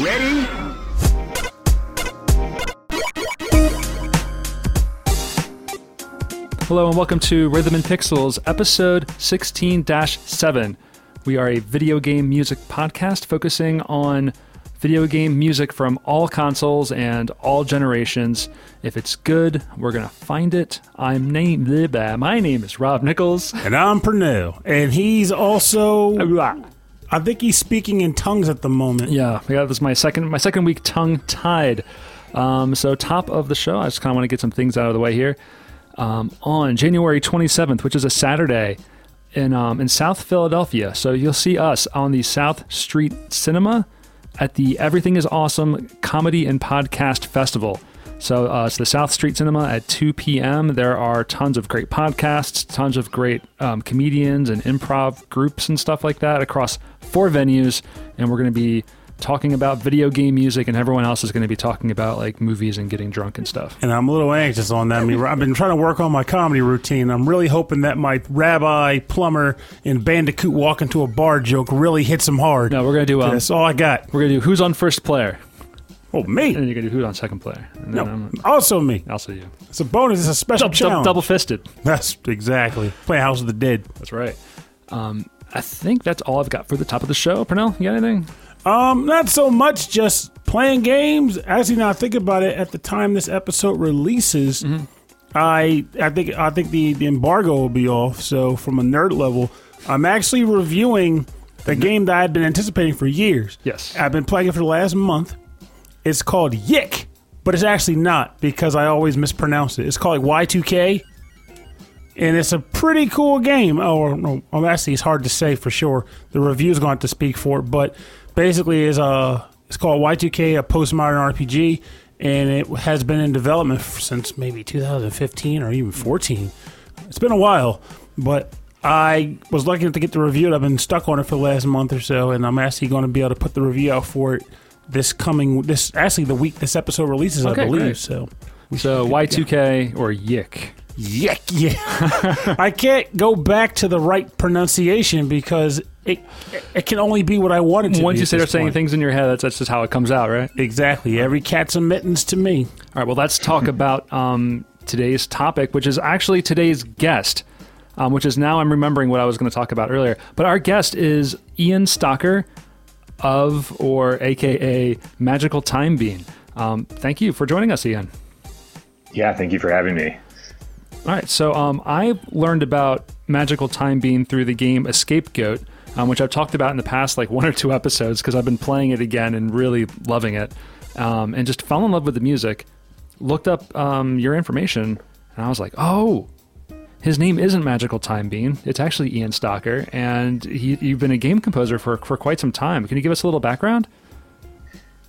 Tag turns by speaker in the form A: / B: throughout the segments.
A: Ready?
B: Hello and welcome to Rhythm and Pixels, episode 16 7. We are a video game music podcast focusing on video game music from all consoles and all generations. If it's good, we're going to find it. I'm named My name is Rob Nichols.
C: And I'm Pernell. And he's also I think he's speaking in tongues at the moment.
B: Yeah, yeah, this is my second my second week tongue tied. Um, so top of the show, I just kind of want to get some things out of the way here. Um, on January 27th, which is a Saturday in um, in South Philadelphia. So you'll see us on the South Street Cinema at the Everything Is Awesome Comedy and Podcast Festival. So uh, it's the South Street Cinema at 2 p.m. There are tons of great podcasts, tons of great um, comedians and improv groups and stuff like that across four venues, and we're going to be talking about video game music, and everyone else is going to be talking about like movies and getting drunk and stuff.
C: And I'm a little anxious on that. I mean, I've been trying to work on my comedy routine. I'm really hoping that my rabbi, plumber, and bandicoot walk into a bar joke really hits them hard.
B: No, we're gonna do. Um,
C: That's all I got.
B: We're gonna do who's on first player,
C: Oh, me?
B: and then you're gonna do who's on second player. And
C: No,
B: I'm-
C: also me.
B: also you.
C: It's a bonus. It's a special
B: double,
C: challenge.
B: double fisted.
C: That's exactly. Play House of the Dead.
B: That's right. Um, I think that's all I've got for the top of the show. Pernell, you got anything?
C: Um, not so much just playing games. Actually, now I think about it, at the time this episode releases,
B: Mm-hmm.
C: I I think I think the, the embargo will be off. So from a nerd level, I'm actually reviewing the game that I've been anticipating for years.
B: Yes.
C: I've been playing it for the last month. It's called Yik, but it's actually not because I always mispronounce it. It's called like Y2K. And it's a pretty cool game. Oh, no, well, actually, it's hard to say for sure. The review's going to to speak for it. But basically, is a uh, it's called Y2K, a postmodern RPG, and it has been in development since maybe 2015 or even 14. It's been a while, but I was lucky enough to get the review. I've been stuck on it for the last month or so, and I'm actually going to be able to put the review out for it this coming this actually the week this episode releases,
B: Okay,
C: I believe.
B: great.
C: So
B: So Y2K or Yick.
C: Yick, yeah. I can't go back to the right pronunciation because it it can only be what I want it to
B: Once
C: be
B: you
C: at
B: start
C: this
B: saying things in your head, that's, that's just how it comes out, right?
C: Exactly. Every cat's a mittens to me.
B: All right, well, let's talk about um, today's topic, which is actually today's guest, um, which is now I'm remembering what I was going to talk about earlier. But our guest is Ian Stocker of, or AKA Magical Time Bean. Um, thank you for joining us, Ian.
D: Yeah, thank you for having me.
B: All right, so um, I learned about Magical Time Bean through the game Escape Goat, um, which I've talked about in the past, like one or two episodes, because I've been playing it again and really loving it, um, and just fell in love with the music. Looked up um, your information, and I was like, oh, his name isn't Magical Time Bean; it's actually Ian Stocker, and he, you've been a game composer for for quite some time. Can you give us a little background?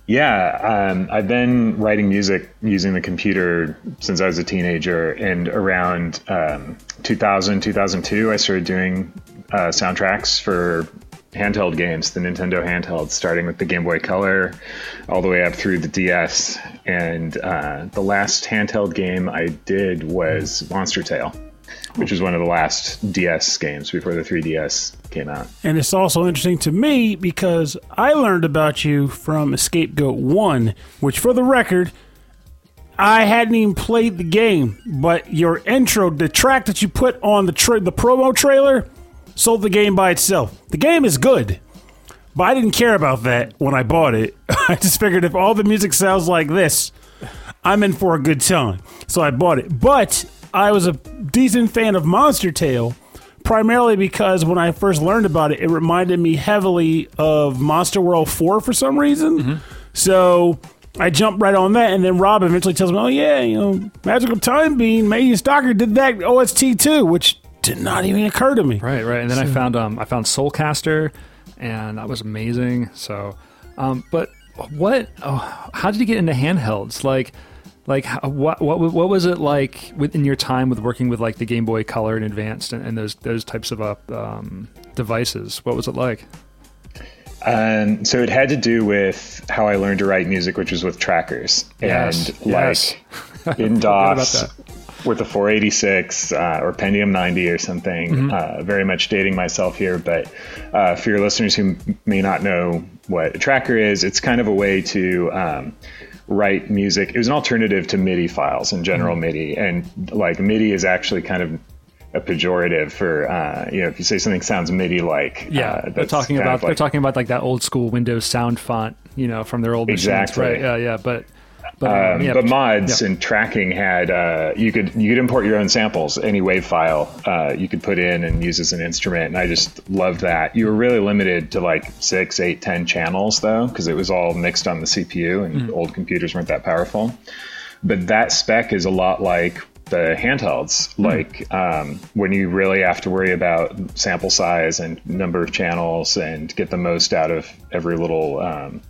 D: Yeah, um, I've been writing music using the computer since I was a teenager, and around um, 2000, 2002, I started doing uh, soundtracks for handheld games, the Nintendo handheld, starting with the Game Boy Color, all the way up through the DS. And uh, the last handheld game I did was Monster Tale, which was one of the last DS games before the 3DS came out.
C: And it's also interesting to me because I learned about you from Scapegoat 1, which, for the record, I hadn't even played the game, but your intro, the track that you put on the tra- the promo trailer, sold the game by itself. The game is good, but I didn't care about that when I bought it. I just figured if all the music sounds like this, I'm in for a good time. So I bought it. But I was a decent fan of Monster Tale, primarily because when I first learned about it, it reminded me heavily of Monster World 4 for some reason. So I jumped right on that, and then Rob eventually tells me, "Oh yeah, you know, Magical Time Bean, Maybe Stocker did that OST too," which did not even occur to me.
B: Right, right. And then I found um I found Soulcaster, and that was amazing. So, um, but what? Oh, how did you get into handhelds? Like, like what what what was it like within your time with working with like the Game Boy Color and Advanced and, and those those types of uh, um, devices? What was it like?
D: Um, so it had to do with how I learned to write music, which was with trackers.
B: Yes,
D: and
B: yes.
D: like in DOS, with a 486 uh, or Pentium 90 or something.
B: Mm-hmm.
D: Uh, very much dating myself here, but uh, for your listeners who may not know what a tracker is, it's kind of a way to um, write music. It was an alternative to MIDI files in general
B: Mm-hmm.
D: MIDI, and like MIDI is actually kind of a pejorative for uh, you know if you say something sounds MIDI like
B: Yeah,
D: uh,
B: they're talking about they're talking about like that old school Windows sound font, you know, from their old machines,
D: Exactly.
B: right? Yeah, yeah, but but, um,
D: Um,
B: yeah,
D: but mods
B: yeah.
D: and tracking had uh, you could you could import your own samples, any wave file uh, you could put in and use as an instrument, and I just loved that. You were really limited to like six, eight, ten channels though, because it was all mixed on the CPU, and
B: Mm.
D: old computers weren't that powerful. But that spec is a lot like the handhelds.
B: Hmm.
D: Like um, when you really have to worry about sample size and number of channels and get the most out of every little um,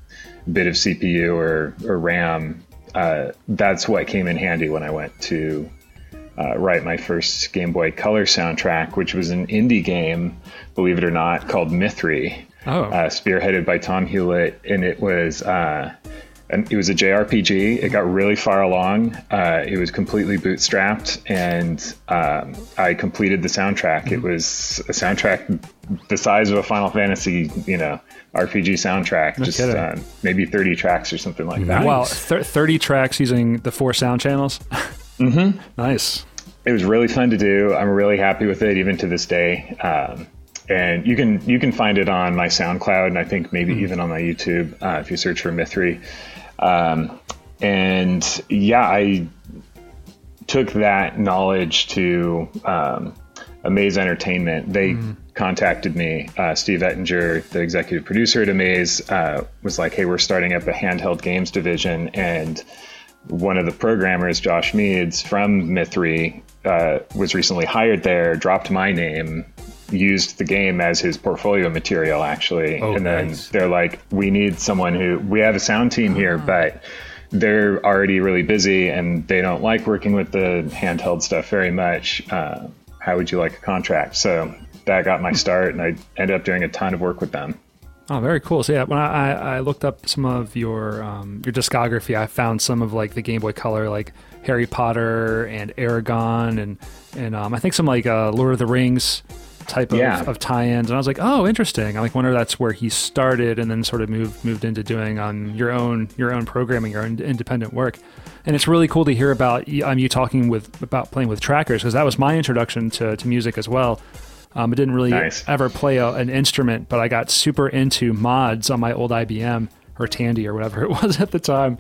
D: bit of CPU or, or RAM. Uh, that's what came in handy when I went to uh, write my first Game Boy Color soundtrack, which was an indie game, believe it or not, called Mythry,
B: Oh.
D: uh, spearheaded by Tom Hewlett, and it was. Uh, and it was a JRPG. It got really far along. Uh, it was completely bootstrapped, and um, I completed the soundtrack. It was a soundtrack the size of a Final Fantasy, you know, RPG soundtrack. just uh, maybe thirty tracks or something like that.
B: wow, thir- thirty tracks using the four sound channels. mm-hmm. Nice.
D: it was really fun to do. I'm really happy with it, even to this day. Um, and you can you can find it on my SoundCloud, and I think maybe even on my YouTube uh, if you search for Mythry. Um, and yeah, I took that knowledge to um, Amaze Entertainment. They contacted me. Uh, Steve Ettinger, the executive producer at Amaze, uh, was like, "Hey, we're starting up a handheld games division," and one of the programmers, Josh Meads from Mythry, uh, was recently hired there. Dropped my name. Used the game as his portfolio material, actually,
C: Oh,
D: and then
C: nice.
D: they're like, "We need someone who we have a sound team here, but they're already really busy and they don't like working with the handheld stuff very much. Uh, how would you like a contract?" So that got my start, and I ended up doing a ton of work with them.
B: Oh, very cool. So yeah, when I, I, looked up some of your um, your discography, I found some of like the Game Boy Color, like Harry Potter and Eragon, and and um, I think some like uh, Lord of the Rings type of,
D: Yeah.
B: of tie-ins. And I was like, oh, interesting. I like wonder if that's where he started, and then sort of moved moved into doing on your own your own programming, your own independent work. And it's really cool to hear about um, you talking with about playing with trackers because that was my introduction to, to music as well. Um, I didn't really
D: Nice.
B: ever play a, an instrument, but I got super into mods on my old IBM or Tandy or whatever it was at the time.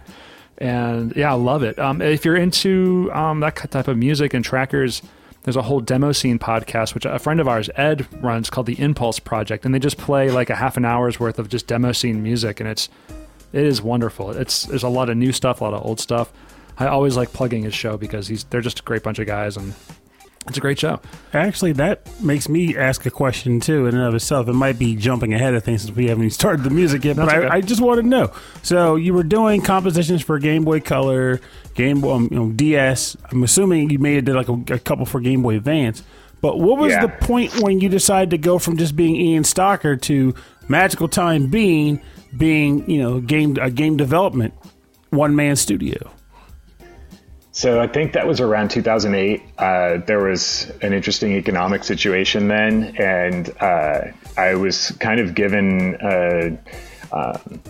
B: And yeah, I love it. Um, if you're into um, that type of music and trackers, there's a whole demo scene podcast, which a friend of ours, Ed, runs called the Impulse Project. And they just play like a half an hour's worth of just demo scene music. And it's, it is wonderful. It's, there's a lot of new stuff, a lot of old stuff. I always like plugging his show because he's, they're just a great bunch of guys and it's a great show.
C: Actually, that makes me ask a question too, in and of itself. It might be jumping ahead of things since we haven't even started the music yet, but
B: That's
C: I. I just want to know. So, you were doing compositions for Game Boy Color, Game Boy, um, you know, DS. I'm assuming you made it like a, a couple for Game Boy Advance. But what was
D: Yeah.
C: the point when you decided to go from just being Ian Stocker to Magical Time being being you know game a game development one man studio?
D: So I think that was around 2008. Uh, there was an interesting economic situation then, and uh, I was kind of given a, um,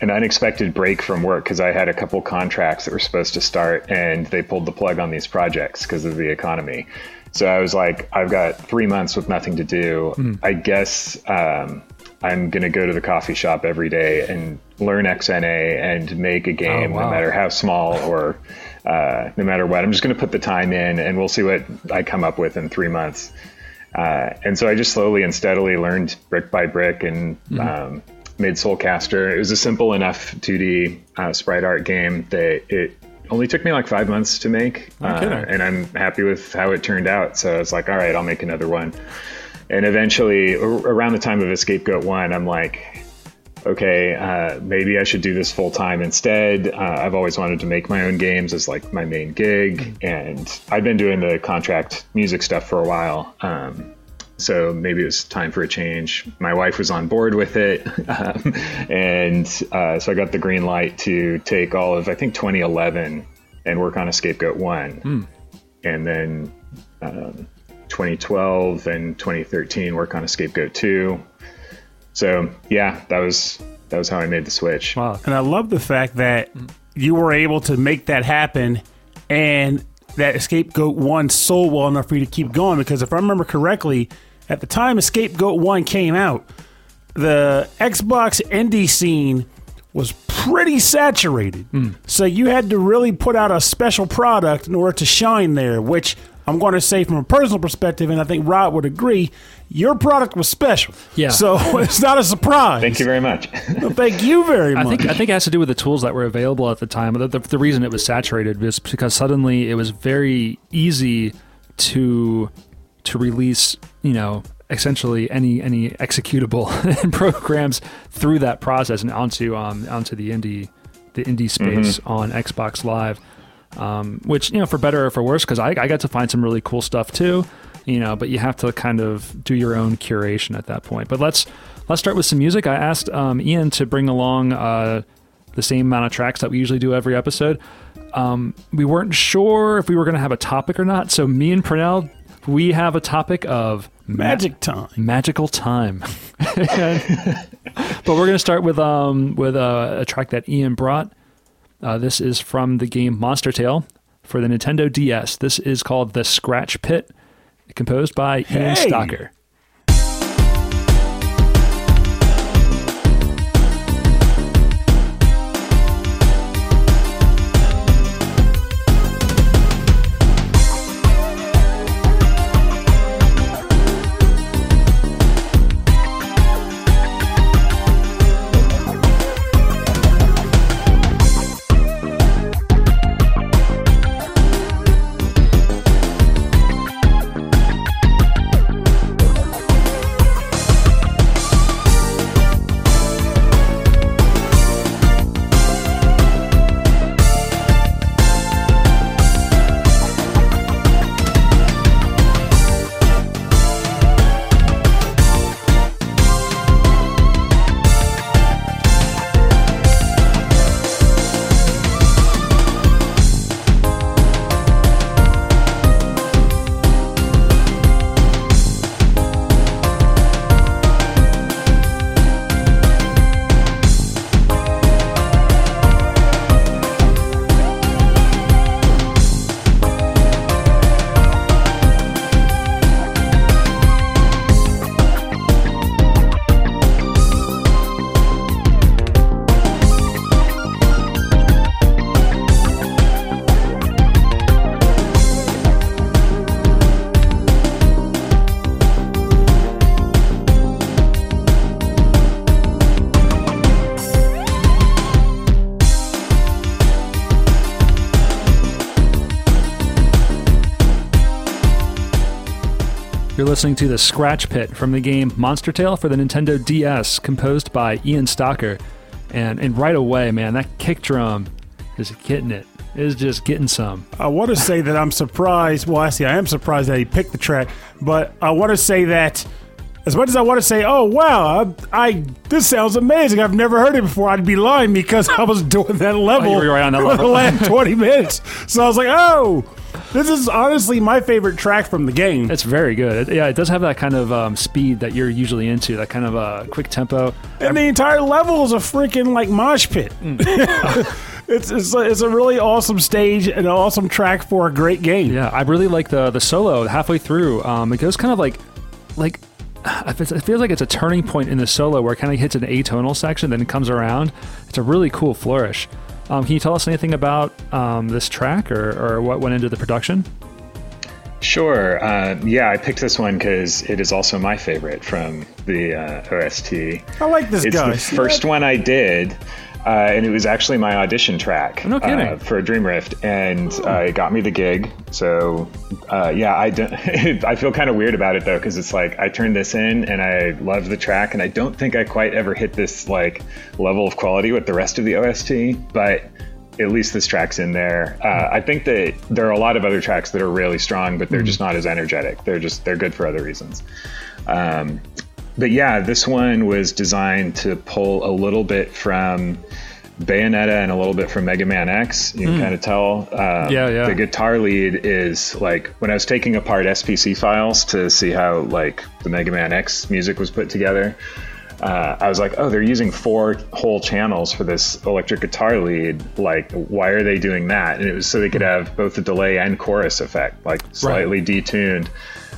D: an unexpected break from work because I had a couple contracts that were supposed to start, and they pulled the plug on these projects because of the economy. So I was like, I've got three months with nothing to do. I guess um, I'm going to go to the coffee shop every day and learn XNA and make a game,
B: wow.
D: no matter how small or uh, no matter what. I'm just going to put the time in, and we'll see what I come up with in three months. Uh, and so I just slowly and steadily learned brick by brick and um, made Soulcaster. It was a simple enough 2D uh, sprite art game that it only took me like five months to make, uh, and I'm happy with how it turned out. So it's like, all right, I'll make another one. And eventually, around the time of Escape Goat One, I'm like, okay, uh, maybe I should do this full time instead. Uh, I've always wanted to make my own games as like my main gig, and I've been doing the contract music stuff for a while. Um, so maybe it was time for a change. My wife was on board with it, um, and uh, so I got the green light to take all of I think 2011 and work on Escape Goat One. and then um, 2012 and 2013 work on Escape Goat 2. So yeah, that was that was how I made the switch.
B: Wow.
C: And I love the fact that you were able to make that happen and that Escape Goat 1 sold well enough for you to keep going. Because if I remember correctly, at the time Escape Goat 1 came out, the Xbox indie scene was pretty saturated. Hmm. So you had to really put out a special product in order to shine there, which I'm going to say from a personal perspective, and I think Rob would agree, your product was special.
B: Yeah.
C: So it's not a surprise.
D: Thank you very much.
C: Well, thank you very
B: I
C: much.
B: think I think it has to do with the tools that were available at the time. The, the, the reason it was saturated was because suddenly it was very easy to to release, you know, essentially any any executable programs through that process and onto um onto the indie the indie space on Xbox Live. Um, which you know, for better or for worse, because I, I got to find some really cool stuff too. You know, but you have to kind of do your own curation at that point. But let's let's start with some music. I asked um, Ian to bring along uh, the same amount of tracks that we usually do every episode. Um, we weren't sure if we were going to have a topic or not, so me and Pernell, we have a topic of ma-
C: Magic time.
B: magical time. but we're going to start with um with uh, a track that Ian brought. Uh, this is from the game Monster Tale for the Nintendo DS. This is called The Scratch Pit, composed by Ian
C: Hey!
B: Stocker. Listening to the Scratch Pit from the game Monster Tale for the Nintendo DS, composed by Ian Stocker. And and right away, man, that kick drum is getting it. Is just getting some.
C: I want to say that I'm surprised. Well, actually, I am surprised that he picked the track, but I want to say that as much as I want to say, "Oh wow, I, I this sounds amazing. I've never heard it before," I'd be lying because I was doing that
B: oh, level Oh, right on that
C: for the last 20 minutes. So I was like, "Oh, this is honestly my favorite track from the game."
B: It's very good. It, yeah, it does have that kind of um, speed that you're usually into, that kind of uh, quick tempo.
C: And the entire level is a freaking like mosh pit. it's it's a, it's a really awesome stage and an awesome track for a great game.
B: Yeah, I really like the the solo halfway through. Um, it goes kind of like like it feels- it feels like it's a turning point in the solo where it kind of hits an atonal section, then it comes around. It's a really cool flourish. Um, can you tell us anything about um, this track or, or what went into the production?
D: Sure. Uh, yeah, I picked this one because it is also my favorite from the uh, OST.
C: I like this
D: It's
C: guy.
D: the first one I did, uh, and it was actually my audition track
B: no kidding.
D: uh, for DreamRift, and uh, it got me the gig. So, uh, yeah, I, don't- I feel kind of weird about it though, because it's like I turned this in and I love the track, and I don't think I quite ever hit this like level of quality with the rest of the OST, but at least this track's in there. Uh, I think that there are a lot of other tracks that are really strong, but they're just not as energetic. They're just they're good for other reasons. Um, but yeah, this one was designed to pull a little bit from Bayonetta and a little bit from Mega Man X. You can kind of tell. Um,
B: Yeah, yeah.
D: The guitar lead is like when I was taking apart SPC files to see how like the Mega Man X music was put together. Uh, I was like, oh, they're using four whole channels for this electric guitar lead. Like, why are they doing that? And it was so they could have both the delay and chorus effect, like slightly detuned.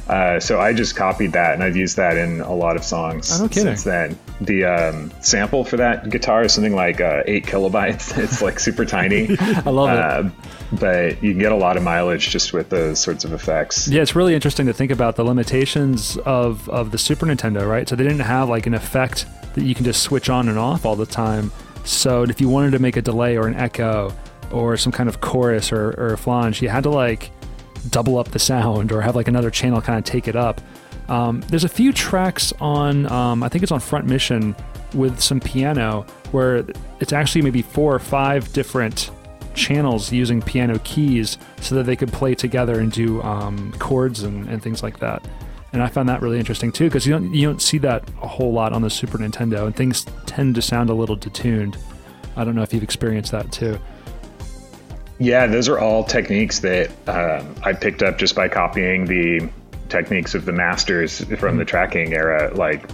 D: Uh, so I just copied that and I've used that in a lot of songs
B: Oh, no kidding.
D: since then. The um, sample for that guitar is something like uh, eight kilobytes. It's like super tiny.
B: I love it.
D: Uh, but you can get a lot of mileage just with those sorts of effects.
B: Yeah, it's really interesting to think about the limitations of, of the Super Nintendo, right? So they didn't have like an effect that you can just switch on and off all the time. So if you wanted to make a delay or an echo or some kind of chorus or, or a flange, you had to like double up the sound or have like another channel kind of take it up. Um, there's a few tracks on, um, I think it's on Front Mission with some piano where it's actually maybe four or five different channels using piano keys so that they could play together and do um, chords and, and things like that. And I found that really interesting too because you don't you don't see that a whole lot on the Super Nintendo, and things tend to sound a little detuned. I don't know if you've experienced that too.
D: Yeah, those are all techniques that um, I picked up just by copying the techniques of the masters from the tracking era. Like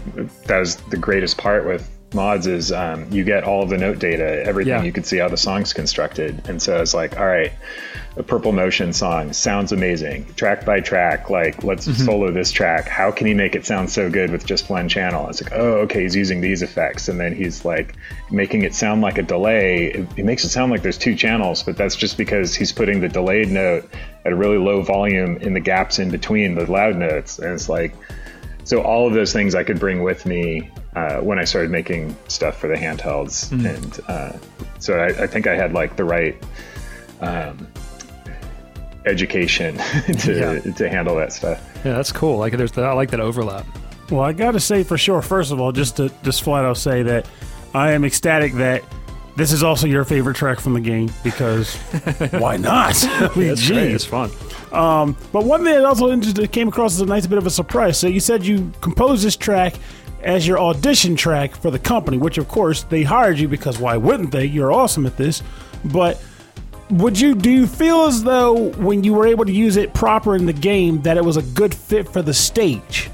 D: that was the greatest part with mods is um, you get all of the note data, everything.
B: Yeah.
D: You can see how the song's constructed, and so it's like, all right, a Purple Motion song sounds amazing, track by track. Like let's solo this track. How can he make it sound so good with just one channel? It's like, oh, okay, he's using these effects, and then he's like making it sound like a delay. It makes it sound like there's two channels, but that's just because he's putting the delayed note at a really low volume in the gaps in between the loud notes, and it's like. So all of those things I could bring with me uh, when I started making stuff for the handhelds, and uh, so I, I think I had like the right um, education to
B: Yeah.
D: to handle that stuff.
B: Yeah, that's cool. Like there's the, I like that overlap.
C: Well, I got to say for sure, first of all, just to just flat out say that I am ecstatic that this is also your favorite track from the game because why not? I mean,
B: It's great. It's fun.
C: Um, but one thing that also came across as a nice bit of a surprise. So you said you composed this track as your audition track for the company, which of course they hired you because why wouldn't they? You're awesome at this. But would you do you feel as though when you were able to use it proper in the game that it was a good fit for the stage?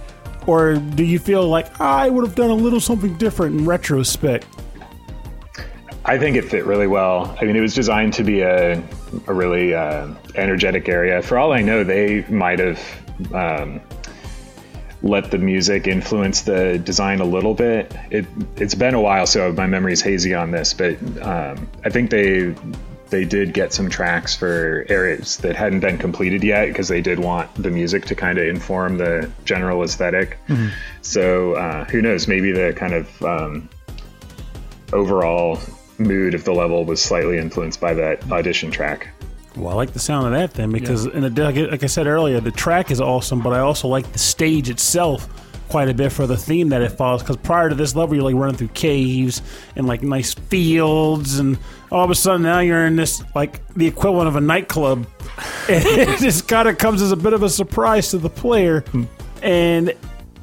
C: Or do you feel like I would have done a little something different in retrospect?
D: I think it fit really well. I mean, it was designed to be a, a really uh, energetic area. For all I know, they might have um, let the music influence the design a little bit. It it's been a while, so my memory's hazy on this, but um, I think they they did get some tracks for areas that hadn't been completed yet because they did want the music to kind of inform the general esthetic So uh, who knows? Maybe the kind of um, overall mood of the level was slightly influenced by that audition track.
C: Well, I like the sound of that then because, in a, like, like I said earlier, the track is awesome, but I also like the stage itself quite a bit for the theme that it follows. Because prior to this level, you're like running through caves and like nice fields, and all of a sudden now you're in this like the equivalent of a nightclub. And it just kind of comes as a bit of a surprise to the player, hmm. and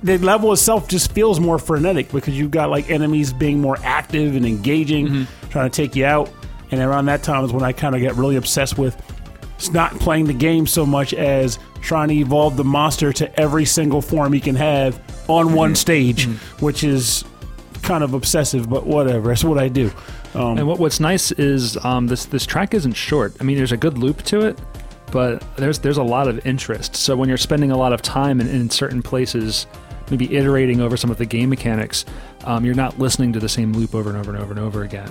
C: the level itself just feels more frenetic because you've got like enemies being more active and engaging, trying to take you out. And around that time is when I kind of get really obsessed with it's not playing the game so much as trying to evolve the monster to every single form he can have on one stage, which is kind of obsessive, but whatever. That's what I do. Um,
B: And what, what's nice is um, this this track isn't short. I mean, there's a good loop to it, but there's there's a lot of interest. So when you're spending a lot of time in, in certain places, maybe iterating over some of the game mechanics, um, you're not listening to the same loop over and over and over and over again.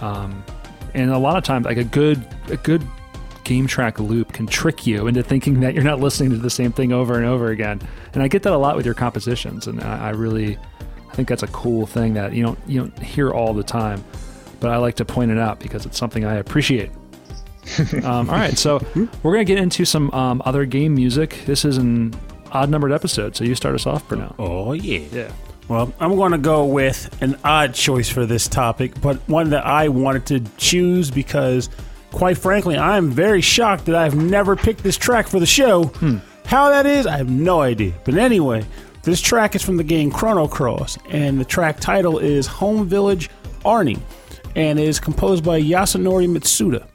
B: Um, and a lot of times, like a good a good game track loop can trick you into thinking that you're not listening to the same thing over and over again. And I get that a lot with your compositions, and I, I really I think that's a cool thing that you don't you don't hear all the time but I like to point it out because it's something I appreciate. um, all right, so we're gonna get into some um, other game music. This is an odd numbered episode, so you start us off, for now.
C: oh, yeah.
B: Yeah.
C: Well, I'm going to go with an odd choice for this topic, but one that I wanted to choose because, quite frankly, I'm very shocked that I've never picked this track for the show. Hmm. How that is, I have no idea. But anyway, this track is from the game Chrono Cross, and the track title is Home Village Arni. and is composed by Yasunori Mitsuda.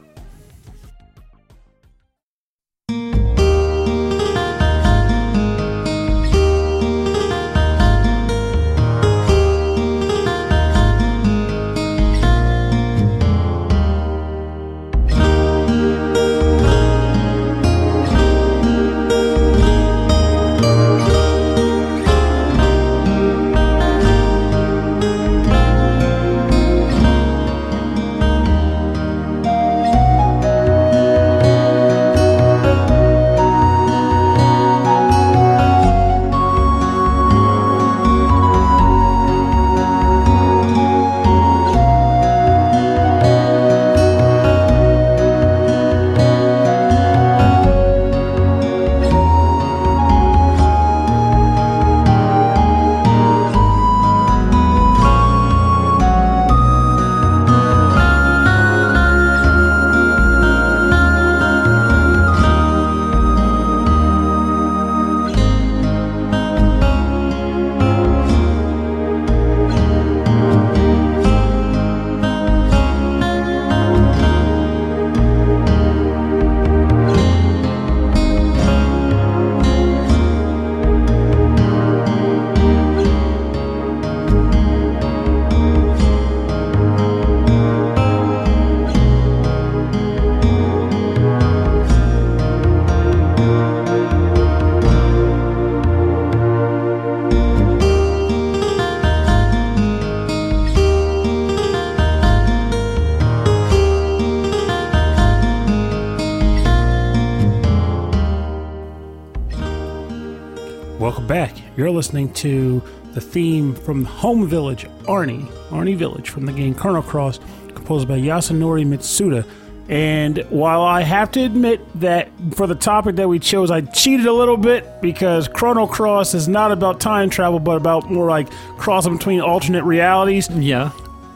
C: You're listening to the theme from Home Village, Arni, Arni Village from the game Chrono Cross, composed by Yasunori Mitsuda. And while I have to admit that for the topic that we chose, I cheated a little bit because Chrono Cross is not about time travel, but about more like crossing between alternate realities.
B: Yeah.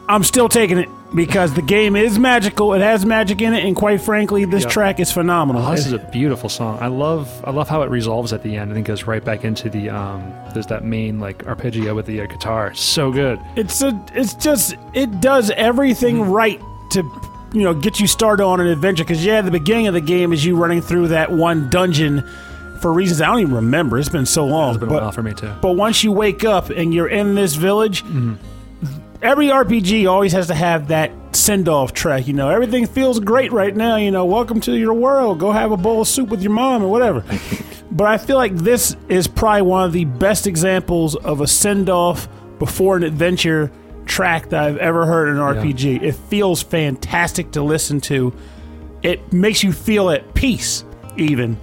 C: I'm still taking it because the game is magical. It has magic in it, and quite frankly, this
B: Yeah.
C: track is phenomenal.
B: Oh, this is a beautiful song. I love I love how it resolves at the end and then goes right back into the um there's that main like arpeggio with the uh, guitar. So good.
C: It's a, it's just, it does everything
B: Mm-hmm.
C: right to, you know, get you started on an adventure. Because yeah, the beginning of the game is you running through that one dungeon for reasons I don't even remember. It's been so long.
B: It's been
C: but,
B: a while for me too.
C: but once you wake up and you're in this village,
B: Mm-hmm.
C: Every RPG always has to have that send off track. You know, everything feels great right now. You know, welcome to your world. Go have a bowl of soup with your mom or whatever. but I feel like this is probably one of the best examples of a send off before an adventure track that I've ever heard in an RPG. It feels fantastic to listen to. It makes you feel at peace, even.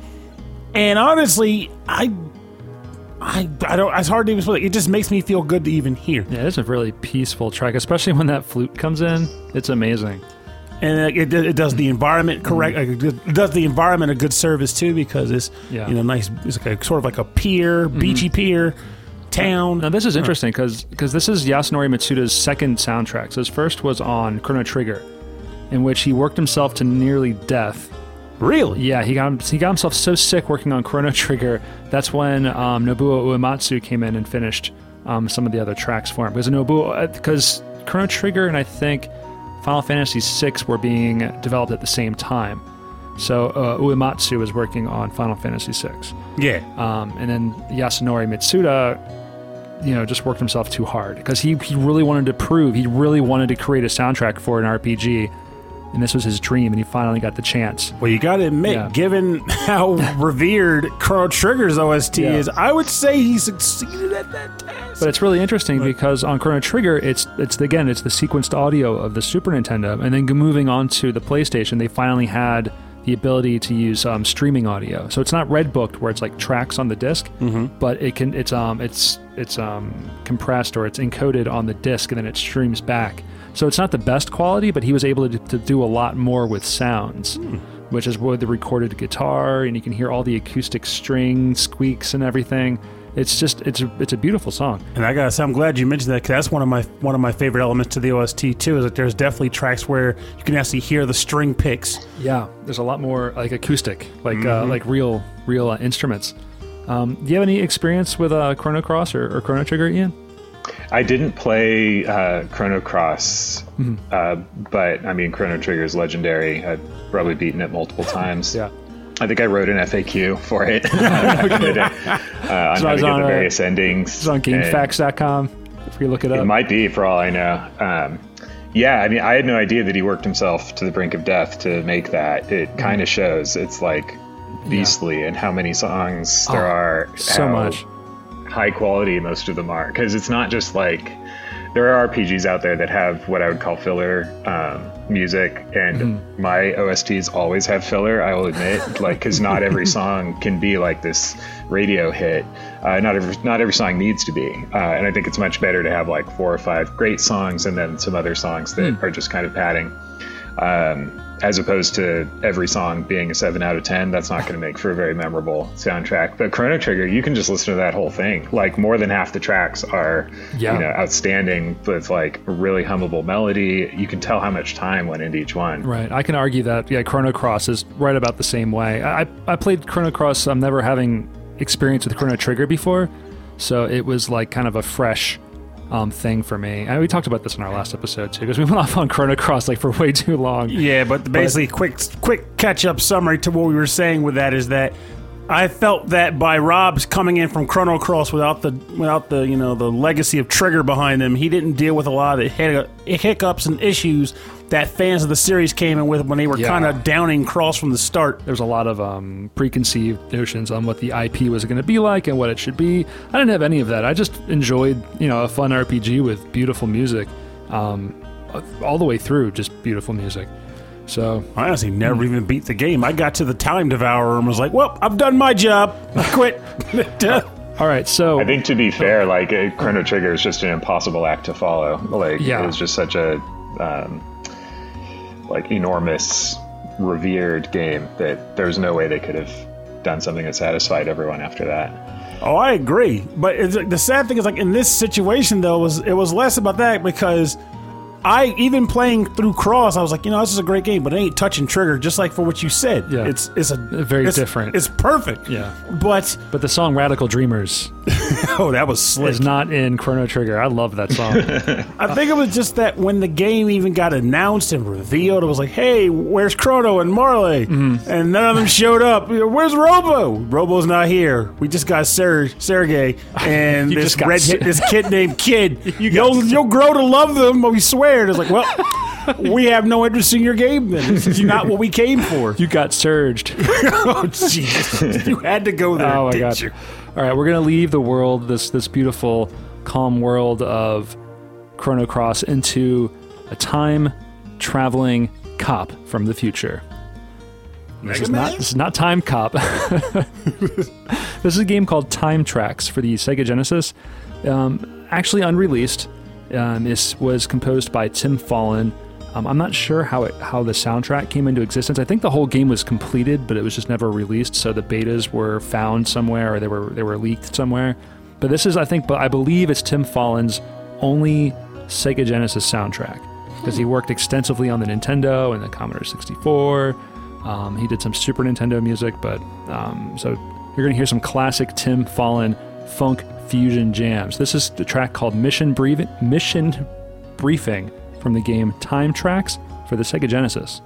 C: And honestly, I I, I don't. It's hard to even explain. It just makes me feel good to even hear,
B: Yeah, it's a really peaceful track, especially when that flute comes in. It's amazing.
C: and it, it, it does the environment mm-hmm. correct. like, It does the environment a good service too because it's
B: Yeah.
C: you know nice. It's like a, sort of like a pier, mm-hmm. beachy pier, town.
B: Now this is interesting because because this is Yasunori Mitsuda's second soundtrack. So his first was on Chrono Trigger, in which he worked himself to nearly death.
C: Really?
B: Yeah, he got he got himself so sick working on Chrono Trigger. That's when um, Nobuo Uematsu came in and finished um, some of the other tracks for him. Because Nobuo, because Chrono Trigger and I think Final Fantasy VI were being developed at the same time. So uh, Uematsu was working on Final Fantasy VI.
C: Yeah.
B: Um, and then Yasunori Mitsuda, you know, just worked himself too hard because he, he really wanted to prove, he really wanted to create a soundtrack for an RPG. And this was his dream, and he finally got the chance.
C: Well, you got to admit,
B: Yeah.
C: given how revered Chrono Trigger's OST
B: Yeah.
C: is, I would say he succeeded at that task.
B: But it's really interesting because on Chrono Trigger, it's it's again it's the sequenced audio of the Super Nintendo, and then moving on to the PlayStation, they finally had the ability to use um, streaming audio. So it's not red booked where it's like tracks on the disk, but it can it's um it's it's um compressed or it's encoded on the disc and then it streams back. So it's not the best quality, but he was able to, to do a lot more with sounds. Which is with the recorded guitar, and you can hear all the acoustic string squeaks and everything. It's just it's a, it's a beautiful song.
C: And I gotta say, I'm glad you mentioned that because that's one of my one of my favorite elements to the OST too. Is that there's definitely tracks where you can actually hear the string picks.
B: Yeah, there's a lot more like acoustic, like uh, like real real uh, instruments. Um, do you have any experience with uh, Chrono Cross or, or Chrono Trigger, Ian?
D: I didn't play uh, Chrono Cross, uh, but I mean Chrono Trigger is legendary. I've probably beaten it multiple times.
B: Yeah.
D: I think I wrote an FAQ for it uh, on how to
B: So I
D: get
B: was
D: the
B: on, uh,
D: various endings.
B: It's on GameFAQs.com. If you look it up.
D: It might be, for all I know. Um, yeah, I mean, I had no idea that he worked himself to the brink of death to make that. It
B: Mm-hmm.
D: kind of shows. It's like beastly, and how many songs there
B: Oh,
D: are.
B: so much.
D: High quality most of them are, because it's not just like there are RPGs out there that have what I would call filler um, music, and
B: Mm-hmm.
D: my OSTs always have filler. I will admit, like, because not every song can be like this radio hit. Uh, not every not every song needs to be, uh, and I think it's much better to have like four or five great songs and then some other songs that
B: Hmm.
D: are just kind of padding. Um, as opposed to every song being a 7 out of 10 that's not going to make for a very memorable soundtrack but chrono trigger you can just listen to that whole thing like more than half the tracks are
B: Yeah.
D: you know outstanding with like really hummable melody you can tell how much time went into each one
B: Right. I can argue that, yeah, Chrono Cross is right about the same way. I, I played Chrono Cross, I'm never having experience with Chrono Trigger before, so it was like kind of a fresh um, thing for me. And we talked about this in our last episode too, because we went off on Chrono Cross like for way too long.
C: Yeah, but basically, quick quick catch up summary to what we were saying with that is that I felt that by Rob's coming in from Chrono Cross without the without the you know the legacy of Trigger behind him, he didn't deal with a lot of the hiccups and issues that fans of the series came in with when they were
B: Yeah.
C: kind of downing Cross from the start.
B: There's a lot of um, preconceived notions on what the IP was going to be like and what it should be. I didn't have any of that. I just enjoyed, you know, a fun RPG with beautiful music, um, all the way through, just beautiful music. So
C: I honestly never even beat the game. I got to the time devourer and was like, "Well, I've done my job. I quit."
B: All right, so
D: I think to be fair, like Chrono Trigger is just an impossible act to follow. Like
B: Yeah.
D: it was just such a um, like enormous, revered game that there's no way they could have done something that satisfied everyone after that.
C: Oh, I agree. But it's, the sad thing is, like in this situation, though, was it was less about that because I even playing through Cross, I was like, you know, this is a great game, but it ain't touching Trigger. Just like for what you said,
B: Yeah.
C: it's it's a
B: Very
C: it's-
B: different.
C: It's perfect.
B: Yeah.
C: but
B: but the song "Radical Dreamers"
C: oh, that was slick.
B: is not in Crono Trigger. I love that song.
C: I think it was just that when the game even got announced and revealed, it was like, hey, where's Chrono and Marley?
B: Mm-hmm.
C: And none of them showed up. Where's Robo? Robo's not here. We just got Ser- Sergey and
B: You
C: this
B: just got
C: red
B: Ser-
C: this kid named Kid.
B: You
C: you will
B: got-
C: you'll grow to love them, but we swear. It's like, well, we have no interest in your game then. This is not what we came for.
B: you got surged.
C: oh, Jesus. You had to go there,
B: Oh my
C: didn't
B: god!
C: you?
B: All right, we're gonna leave the world, this this beautiful, calm world of Chrono Cross, into a time traveling cop from the future. This is not this is not Time Cop. this is a game called Time Trax for the Sega Genesis. Um, actually unreleased. Um, this was composed by Tim Follin. Um, I'm not sure how it how the soundtrack came into existence. I think the whole game was completed, but it was just never released. So the betas were found somewhere, or they were they were leaked somewhere. But this is, I think, but I believe it's Tim Follin's only Sega Genesis soundtrack because he worked extensively on the Nintendo and the Commodore 64. Um, he did some Super Nintendo music, but um, so you're gonna hear some classic Tim Follin funk fusion jams. This is the track called Mission Briefing. Mission Briefing from the game Time Trax for the Sega Genesis.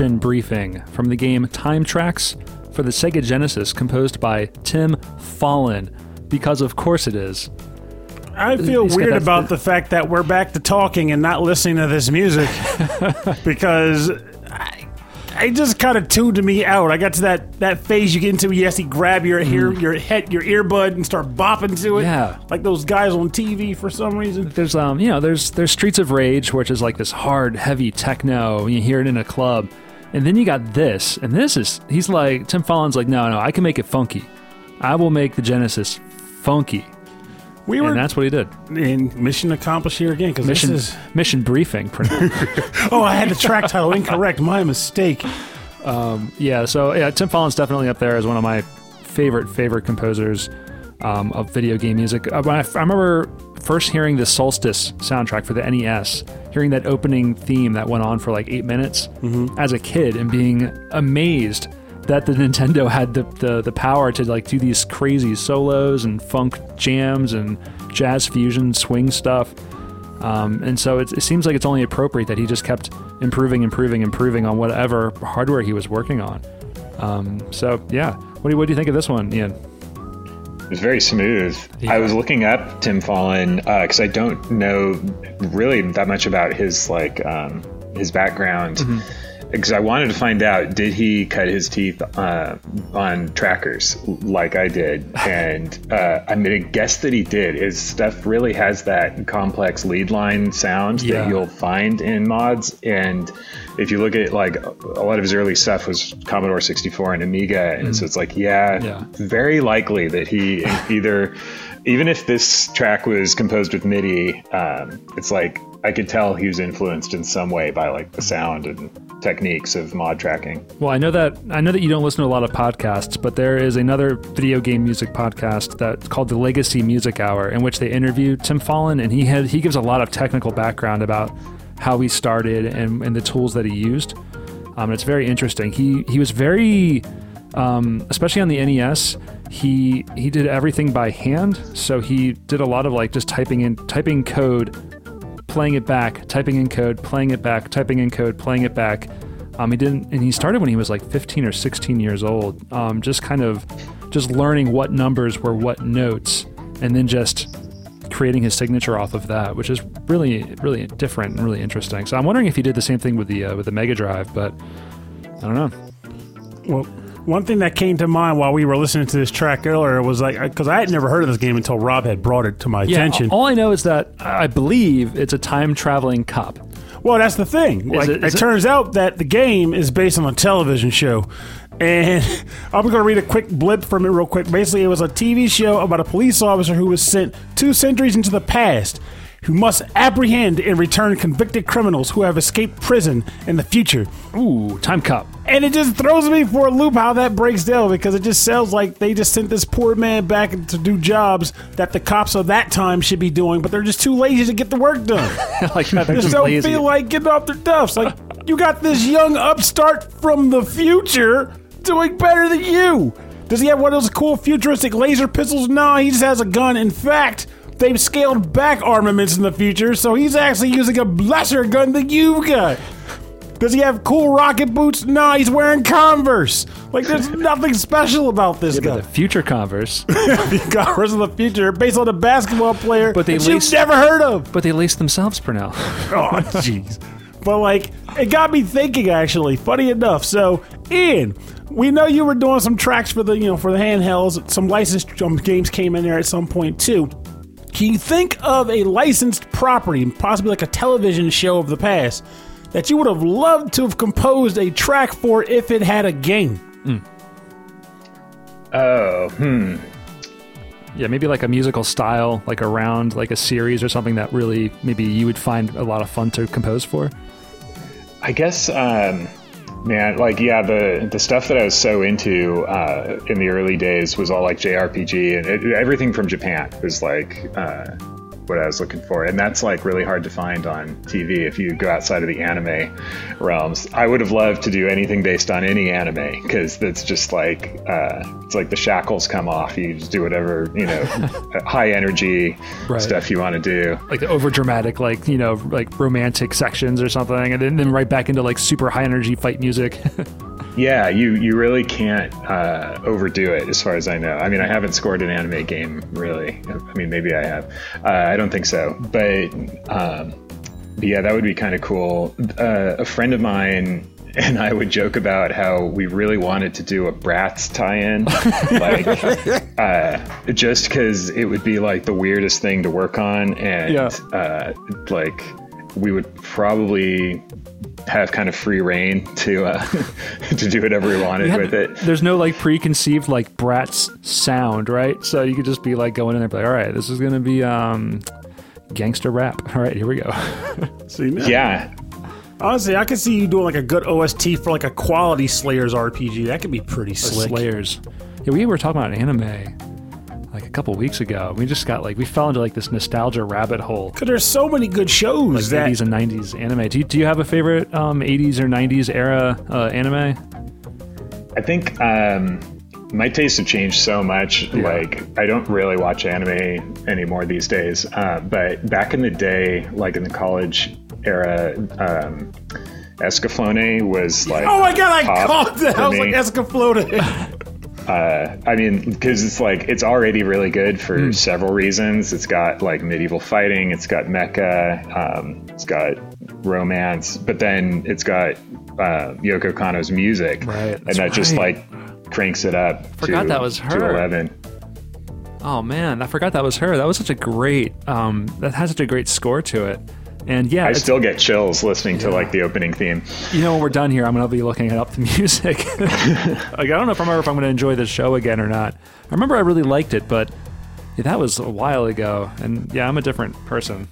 B: Mission Briefing from the game Time Trax for the Sega Genesis, composed by Tim Follin, because of course it is.
C: I feel
B: He's
C: weird about the fact that we're back to talking and not listening to this music because I, I just kind of tuned me out. I got to that, that phase you get into where you actually grab your ear, your head, your earbud and start bopping to it.
B: Mm. Yeah.
C: like those guys on TV for some reason.
B: There's um you know there's there's Streets of Rage, which is like this hard, heavy techno. You hear it in a club, and then you got this, and this is he's like Tim Follin's like no no I can make it funky. I will make the Genesis funky,
C: We were
B: and that's what he did.
C: in mission accomplished here again because this
B: Mission
C: is
B: Mission Briefing.
C: oh I had the track title incorrect. My mistake.
B: Yeah, so yeah, Tim Follin's definitely up there as one of my favorite favorite composers um, of video game music. Uh, when I, I remember first hearing the Solstice soundtrack for the NES, hearing that opening theme that went on for like eight minutes as a kid, and being amazed that the Nintendo had the, the the power to like do these crazy solos and funk jams and jazz fusion swing stuff. Um, and so it, it seems like it's only appropriate that he just kept improving, improving, improving on whatever hardware he was working on. Um, so yeah, what do you, what do you think of this one, Ian?
D: It was very smooth. I was looking up Tim Follin because I don't know really that much about his like um, his background. Because I wanted to find out, did he cut his teeth uh, on trackers like I did? And uh, I'm going to guess that he did. His stuff really has that complex lead line sound
B: Yeah.
D: that you'll find in mods. And if you look at like a lot of his early stuff was Commodore 64 and Amiga, and so it's like, yeah,
B: Yeah.
D: very likely that he either, even if this track was composed with MIDI, um, it's like I could tell he was influenced in some way by like the sound and techniques of mod tracking.
B: Well, I know that I know that you don't listen to a lot of podcasts, but there is another video game music podcast that's called the Legacy Music Hour, in which they interview Tim Follin, and he had he gives a lot of technical background about how he started and, and the tools that he used. Um, it's very interesting. He he was very, um, especially on the NES. He he did everything by hand, so he did a lot of like just typing in typing code playing it back, typing in code, playing it back, typing in code, playing it back. Um, he didn't, and he started when he was like 15 or 16 years old. Um, just kind of, just learning what numbers were what notes, and then just creating his signature off of that, which is really, really different and really interesting. So I'm wondering if he did the same thing with the uh, with the Mega Drive, but I don't know.
C: Well, one thing that came to mind while we were listening to this track earlier was like because I had never heard of this game until Rob had brought it to my attention.
B: all I know is that I believe it's a time traveling cop.
C: Well, that's the thing. Like,
B: it-
C: it,
B: it-
C: turns out that the game is based on a television show. And I'm going to read a quick blip from it real quick. Basically, it was a TV show about a police officer who was sent two centuries into the past who must apprehend and return convicted criminals who have escaped prison in the future.
B: Ooh, time cop.
C: And it just throws me for a loop how that breaks down because it just sounds like they just sent this poor man back to do jobs that the cops of that time should be doing, but they're just too lazy to get the work done.
B: like
C: just don't
B: lazy.
C: feel like getting off their duffs. Like you got this young upstart from the future doing better than you. Does he have one of those cool futuristic laser pistols? No, he just has a gun. In fact, they've scaled back armaments in the future, so he's actually using a lesser gun than you've got. Does he have cool rocket boots? No, he's wearing Converse. Like, there's nothing special about this
B: But
C: guy.
B: the future Converse,
C: Converse of the future, based on a basketball player
B: But they
C: that you've
B: laced-
C: never heard of.
B: but they lace themselves, Purnell.
C: Oh, jeez. But like, it got me thinking. Actually, funny enough. So, Ian, we know you were doing some tracks for the you know for the handhelds. Some licensed um, games came in there at some point too. Can you think of a licensed property, possibly like a television show of the past, that you would have loved to have composed a track for if it had a game?
D: Oh, hmm.
B: Yeah, maybe like a musical style, like around like a series or something that really maybe you would find a lot of fun to compose for.
D: I guess, um, man, like yeah, the the stuff that I was so into uh, in the early days was all like JRPG and it, everything from Japan was like uh, what I was looking for, and that's like really hard to find on TV if you go outside of the anime realms. I would have loved to do anything based on any anime because that's just like uh, it's like the shackles come off. You just do whatever you know, high energy
B: Right.
D: stuff you want to do.
B: like the over dramatic, like you know, like romantic sections or something, and then, then right back into like super high energy fight music.
D: Yeah, you you really can't uh, overdo it, as far as I know. I mean, I haven't scored an anime game really. I mean, maybe I have. Uh, I don't think so, but, um, but yeah, that would be kind of cool. Uh, a friend of mine and I would joke about how we really wanted to do a Bratz tie-in, like uh, just because it would be like the weirdest thing to work on, and
B: Yeah.
D: uh, like we would probably have kind of free reign to uh, to do whatever we wanted
B: You had-
D: with it.
B: There's no like preconceived like Bratz sound, right? So you could just be like going in there, and be like, all right, this is gonna be um, gangster rap. All right, here we go.
C: See, now-
D: Yeah,
C: Honestly, I could see you doing like a good OST for like a quality Slayers RPG. That could be pretty slick.
B: Slayers. Yeah, we were talking about anime like a couple weeks ago. We just got like we fell into like this nostalgia rabbit hole.
C: Because there's so many good shows that
B: 80s and 90s anime. Do you, do you have a favorite um, 80s or 90s era uh, anime?
D: I think um, my tastes have changed so much. Like, I don't really watch anime anymore these days. Uh, but back in the day, like in the college era, um, Escaflowne was like.
C: Oh my god, I
D: top
C: called that. I was like Escaflowne.
D: Uh, I mean, because it's like it's already really good for
B: Hmm.
D: several reasons. It's got like medieval fighting, it's got mecha, um, it's got romance, but then it's got uh, Yoko Kanno's music,
B: Right,
D: and that just like cranks it up.
B: Forgot
D: to,
B: that was
D: to
B: her.
D: eleven.
B: Oh man, I forgot that was her. That was such a great. Um, that has such a great score to it. And yeah,
D: I still get chills listening to like the opening theme.
B: you know, when we're done here, I'm gonna be looking up the music. like I don't know if I remember if I'm gonna enjoy this show again or not. I remember I really liked it, but yeah, that was a while ago. And yeah, I'm a different person.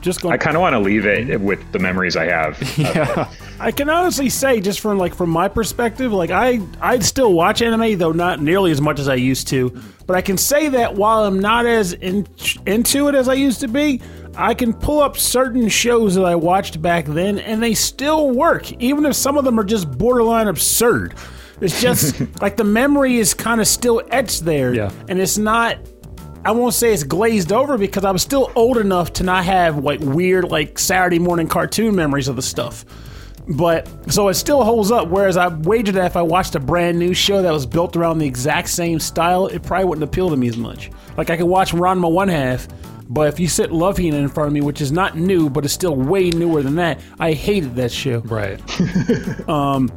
C: just
D: I kind of want to leave it with the memories I have.
B: Yeah,
C: I can honestly say, just from like from my perspective, like I I still watch anime though not nearly as much as I used to. But I can say that while I'm not as in, into it as I used to be, I can pull up certain shows that I watched back then, and they still work, even if some of them are just borderline absurd. It's just like the memory is kind of still etched there,
B: Yeah.
C: and it's not I won't say it's glazed over because I was still old enough to not have like weird like Saturday morning cartoon memories of the stuff. But so it still holds up. Whereas I wager that if I watched a brand new show that was built around the exact same style, it probably wouldn't appeal to me as much. Like I could watch Ranma One Half, but if you sit Love Hina in front of me, which is not new but is still way newer than that, I hated that show.
B: right.
C: Um,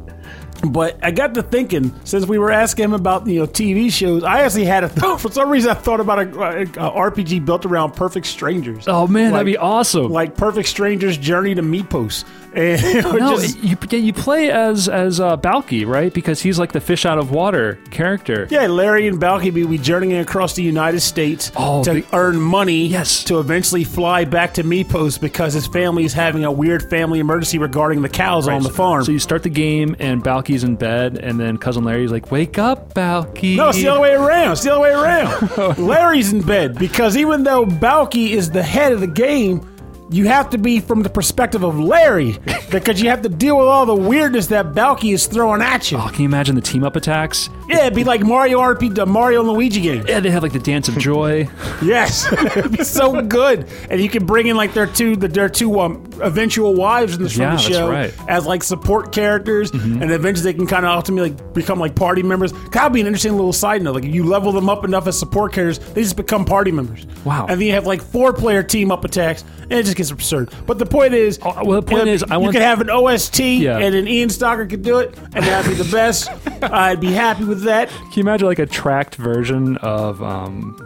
C: but I got to thinking, since we were asking him about you know TV shows, I actually had a thought. For some reason, I thought about a, a, a RPG built around Perfect Strangers.
B: Oh man,
C: Like-
B: that'd be awesome.
C: Like Perfect Strangers' Journey to Mypos. And
B: no,
C: just-
B: you you play as as uh, Balki, right? Because he's like the fish out of water character.
C: yeah, Larry and Balki be be journeying across the United States
B: Oh,
C: to
B: the-
C: earn money
B: Yes.
C: to eventually fly back to Mypos because his family is having a weird family emergency regarding the cows on the farm.
B: So you start the game, and Balki's in bed, and then cousin Larry's like, "Wake up, Balki!"
C: No, it's the other way around. It's the other way around. Larry's in bed because even though Balki is the head of the game, you have to be from the perspective of Larry because you have to deal with all the weirdness that Balki is throwing at you.
B: Oh, can you imagine the team up attacks?
C: Yeah, it'd be like Mario RP, the Mario and Luigi game.
B: Yeah, they have like the dance of joy.
C: Yes, it'd be so good, and you can bring in like their two, the, their two um, eventual wives in the, from
B: Yeah,
C: the show
B: right. Mm-hmm.
C: as like support characters, and eventually they can kind of ultimately like become like party members. That'd be an interesting little side note. Like you level them up enough as support characters, they just become party members.
B: Wow.
C: And then you have like four player team up attacks, and it just gets absurd. But the point is,
B: Oh, well, the point
C: you
B: is, I want
C: you
B: want-
C: could have an OST,
B: Yeah.
C: and an Ian Stocker could do it, and that'd be the best. I'd be happy with that.
B: Can you imagine like a tracked version of um,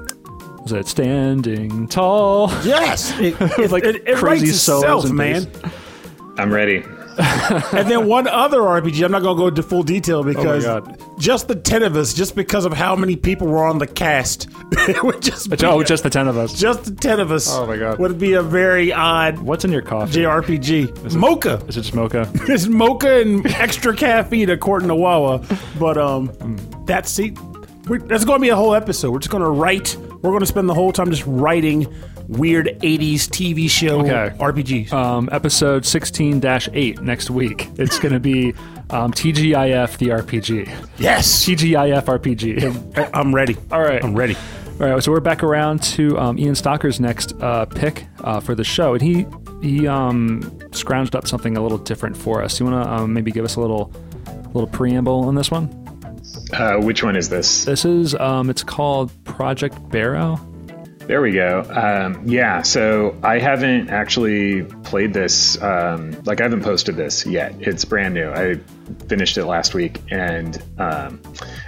B: was it Standing Tall?
C: Yes, it, it,
B: Like
C: it, it
B: crazy
C: writes
B: solos
C: itself,
B: and
C: man.
B: bass.
D: I'm ready.
C: and then one other RPG. I'm not going to go into full detail because
B: God.
C: just the ten of us, just because of how many people were on the cast, it would just be,
B: Oh, just the ten of us.
C: just the ten of us.
B: Oh my God.
C: would be a very odd
B: What's in your coffee?
C: JRPG. Is it, Mocha.
B: Is it just mocha?
C: It's mocha and extra caffeine according to Wawa. But um, that's see, that's going to be a whole episode. We're just going to write. We're going to spend the whole time just writing weird '80s TV show
B: Okay.
C: RPGs.
B: um, episode 16 8 next week. It's going to be um, TGIF the RPG.
C: yes,
B: TGIF RPG.
C: I- I'm ready.
B: All right.
C: I'm ready.
B: All right, so we're back around to um, Ian Stocker's next uh, pick uh, for the show, and he he um, scrounged up something a little different for us. You want to um, maybe give us a little little preamble on this one?
D: Uh, which one is this?
B: This is um, it's called Project Barrow.
D: There we go. Um, yeah, so I haven't actually played this. Um, like, I haven't posted this yet. It's brand new. I finished it last week, and um,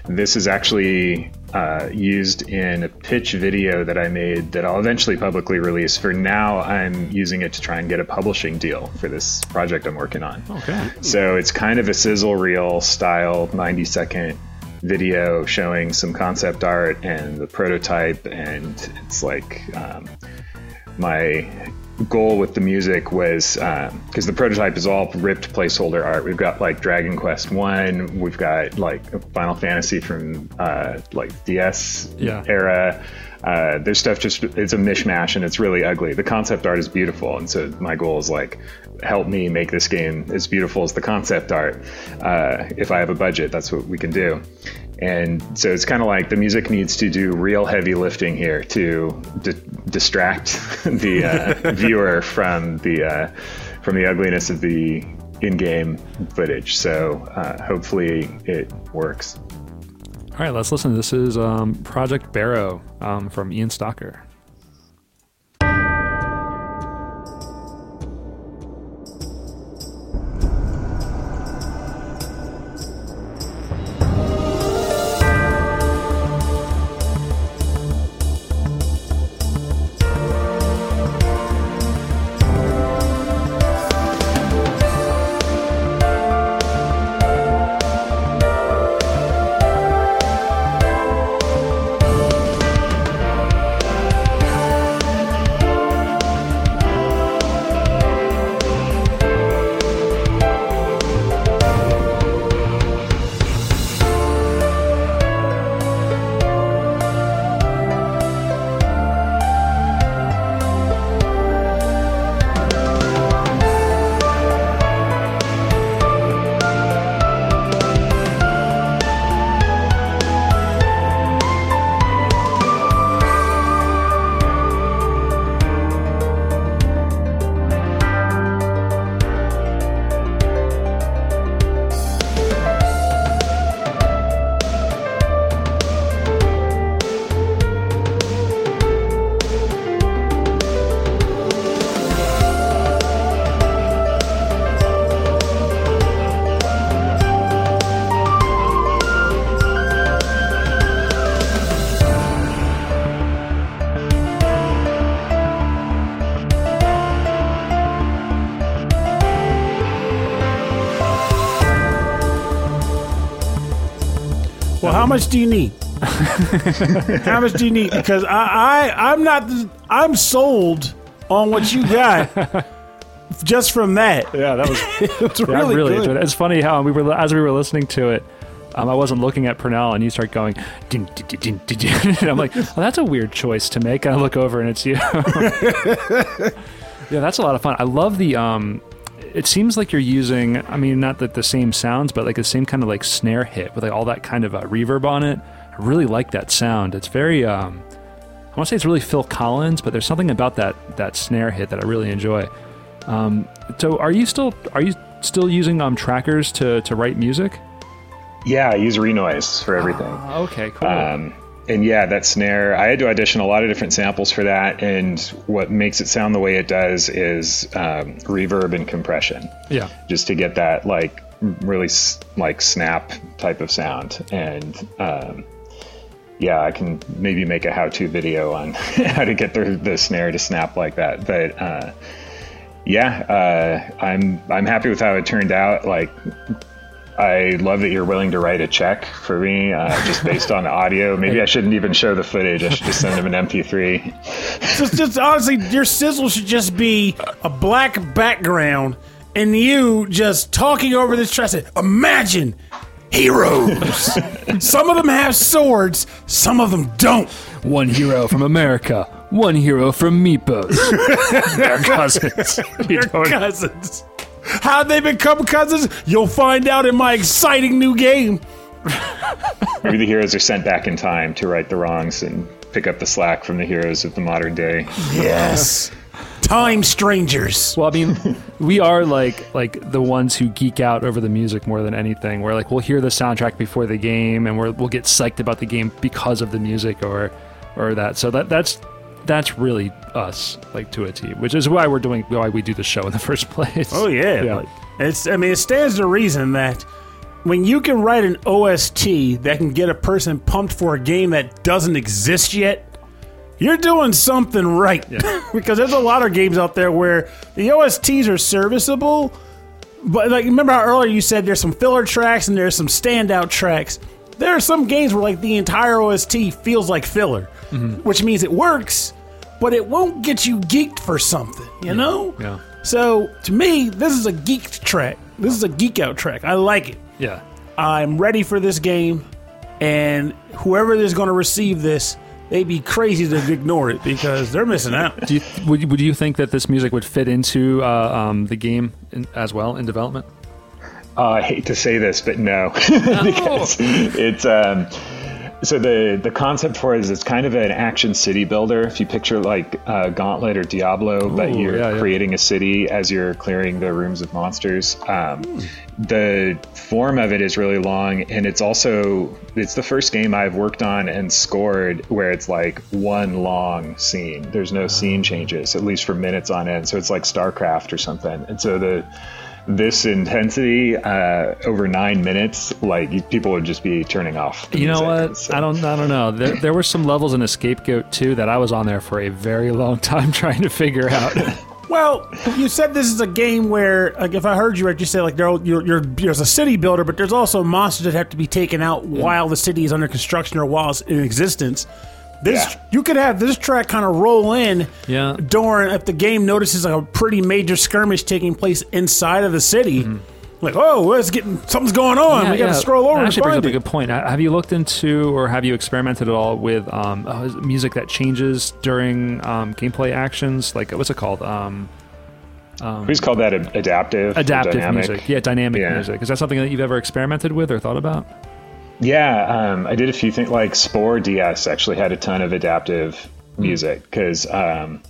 D: this is actually uh, used in a pitch video that I made that I'll eventually publicly release. For now, I'm using it to try and get a publishing deal for this project I'm working on.
B: Okay.
D: So it's kind of a sizzle reel style 90 second video showing some concept art and the prototype. And it's like um, my goal with the music was because the prototype is all ripped placeholder art. We've got like Dragon Quest One, we've got like Final Fantasy from uh, like DS
B: Yeah.
D: era. Uh, there's stuff just it's a mishmash and it's really ugly. The concept art is beautiful, and so my goal is like help me make this game as beautiful as the concept art. Uh, if I have a budget, that's what we can do. And so it's kind of like the music needs to do real heavy lifting here to di- distract the uh, viewer from the uh, from the ugliness of the in-game footage. So uh, hopefully it works.
B: All right, let's listen. This is um, Project Barrow um, from Ian Stocker.
C: Much do you need? how much do you need? Because I, I I'm not I'm sold on what you got just from that.
B: Yeah, that was
C: It was
B: Yeah,
C: really,
B: I really
C: good.
B: enjoyed it. It's funny how we were as we were listening to it. Um, I wasn't looking at Purnell, and you start going, din, din, din, din, din, din. and I'm like, "Oh, that's a weird choice to make." And I look over, and it's you. yeah, that's a lot of fun. I love the. Um, it seems like you're using. I mean, not that the same sounds, but like the same kind of like snare hit with like all that kind of uh, reverb on it. I really like that sound. It's very. Um, I want to say it's really Phil Collins, but there's something about that that snare hit that I really enjoy. Um, so, are you still are you still using um, trackers to to write music?
D: Yeah, I use Renoise for everything.
B: Okay, cool.
D: Um, and yeah, that snare, I had to audition a lot of different samples for that. And what makes it sound the way it does is um, reverb and compression,
B: yeah,
D: just to get that like really s- like snap type of sound. And um, yeah, I can maybe make a how to video on how to get the, the snare to snap like that. But uh, yeah, uh, I'm I'm happy with how it turned out. Like I love that you're willing to write a check for me uh, just based on audio. Maybe I shouldn't even show the footage. I should just send him an MP3.
C: just, just honestly, your sizzle should just be a black background and you just talking over this track. Say, Imagine heroes. some of them have swords, some of them don't.
B: one hero from America, one hero from Mypos. They're cousins. You
C: They're cousins. How'd they become cousins? You'll find out in my exciting new game.
D: Maybe the heroes are sent back in time to right the wrongs and pick up the slack from the heroes of the modern day.
C: Yes. Time strangers.
B: Well, I mean, we are like like the ones who geek out over the music more than anything. We're like, we'll hear the soundtrack before the game, and we're, we'll get psyched about the game because of the music or or that. So that that's that's really us, like to a T, which is why we're doing why we do the show in the first place.
C: Oh yeah,
B: Yeah.
C: like, it's. I mean, it stands to reason that when you can write an OST that can get a person pumped for a game that doesn't exist yet, you're doing something right. because there's a lot of games out there where the OSTs are serviceable, but like remember how earlier you said there's some filler tracks and there's some standout tracks. There are some games where like the entire OST feels like filler, mm-hmm. which means it works, but it won't get you geeked for something. You know?
B: Yeah.
C: So to me, this is a geeked track. This is a geek out track. I like it.
B: Yeah.
C: I'm ready for this game, and whoever is going to receive this, they'd be crazy to ignore it because they're missing out.
B: Do you, would, you- would you think that this music would fit into uh, um, the game in, as well in development?
D: Uh, I hate to say this, but no, because it's um, so the the concept for it is it's kind of an action city builder. If you picture like uh, Gauntlet or Diablo, but you're
B: yeah, yeah.
D: creating a city as you're clearing the rooms of monsters. Um, The form of it is really long, and it's also it's the first game I've worked on and scored where it's like one long scene. There's no scene changes, at least for minutes on end. So it's like StarCraft or something. And so the this intensity uh, over nine minutes, like people would just be turning off. the
B: You know what?
D: So-
B: I don't. I don't know. There, there were some levels in Escape Goat too that I was on there for a very long time trying to figure out.
C: Well, you said this is a game where, like, if I heard you right, you said like there, you're, you're, there's a city builder, but there's also monsters that have to be taken out while the city is under construction or while it's in existence. This
D: Yeah.
C: you could have this track kind of roll in
B: Yeah.
C: during if the game notices a pretty major skirmish taking place inside of the city. Like, oh, it's getting something's going on.
B: Yeah,
C: we got to
B: yeah.
C: scroll over
B: That
C: and
B: actually brings up
C: it.
B: a good point. Have you looked into or have you experimented at all with um, oh, music that changes during um, gameplay actions? Like what's it called? Um,
D: Who's called that adaptive?
B: adaptive music. Yeah, dynamic
D: Yeah.
B: music. Is that something that you've ever experimented with or thought about?
D: Yeah, um, I did a few things. Like Spore DS actually had a ton of adaptive music because um,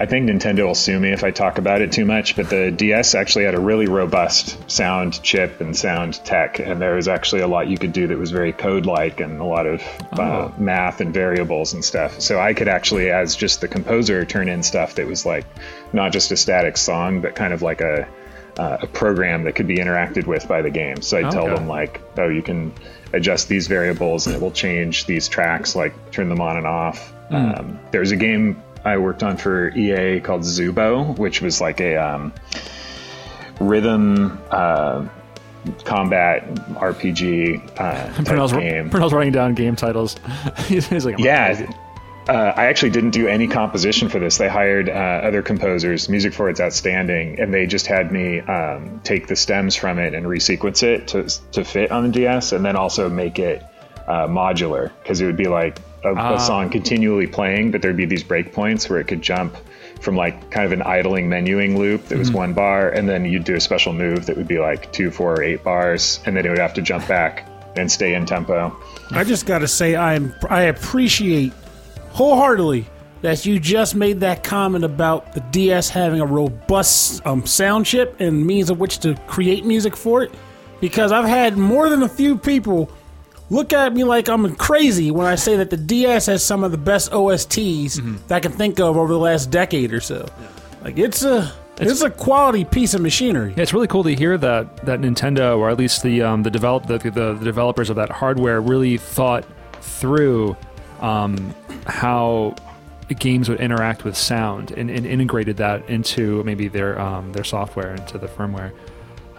D: I think Nintendo will sue me if I talk about it too much. But the DS actually had a really robust sound chip and sound tech, and there was actually a lot you could do that was very code-like and a lot of uh,
B: Oh.
D: math and variables and stuff. So I could actually, as just the composer, turn in stuff that was like not just a static song, but kind of like a uh, a program that could be interacted with by the game. So I tell
B: Okay.
D: them like, oh, you can adjust these variables and it will change these tracks, like turn them on and off. Um, there's a game I worked on for EA called Zubo, which was like a um, rhythm uh, combat RPG uh, type
B: Pernell's,
D: game.
B: Pernell's writing down game titles. he's, he's like,
D: Yeah. Uh, I actually didn't do any composition for this. They hired uh, other composers. Music for it's outstanding, and they just had me um, take the stems from it and resequence it to to fit on the DS, and then also make it uh, modular because it would be like a,
B: Ah.
D: a song continually playing, but there'd be these breakpoints where it could jump from like kind of an idling menuing loop that was
B: Mm-hmm.
D: one bar, and then you'd do a special move that would be like two, four, or eight bars, and then it would have to jump back and stay in tempo.
C: I just got to say, I'm I appreciate wholeheartedly that you just made that comment about the DS having a robust um, sound chip and means of which to create music for it. Because I've had more than a few people look at me like I'm crazy when I say that the DS has some of the best OSTs that I can think of over the last decade or so. Like it's a it's, a quality piece of machinery.
B: Yeah, it's really cool to hear that that Nintendo, or at least the um, the develop the, the, the developers of that hardware, really thought through um, how games would interact with sound and, and integrated that into maybe their um, their software into the firmware.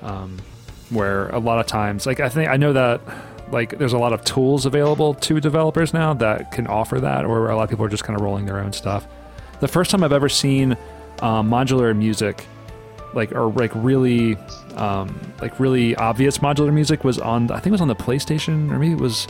B: Um, where a lot of times, like I think I know that like there's a lot of tools available to developers now that can offer that, or a lot of people are just kind of rolling their own stuff. The first time I've ever seen um, modular music like or like really um, like really obvious modular music was on I think it was on the PlayStation or maybe it was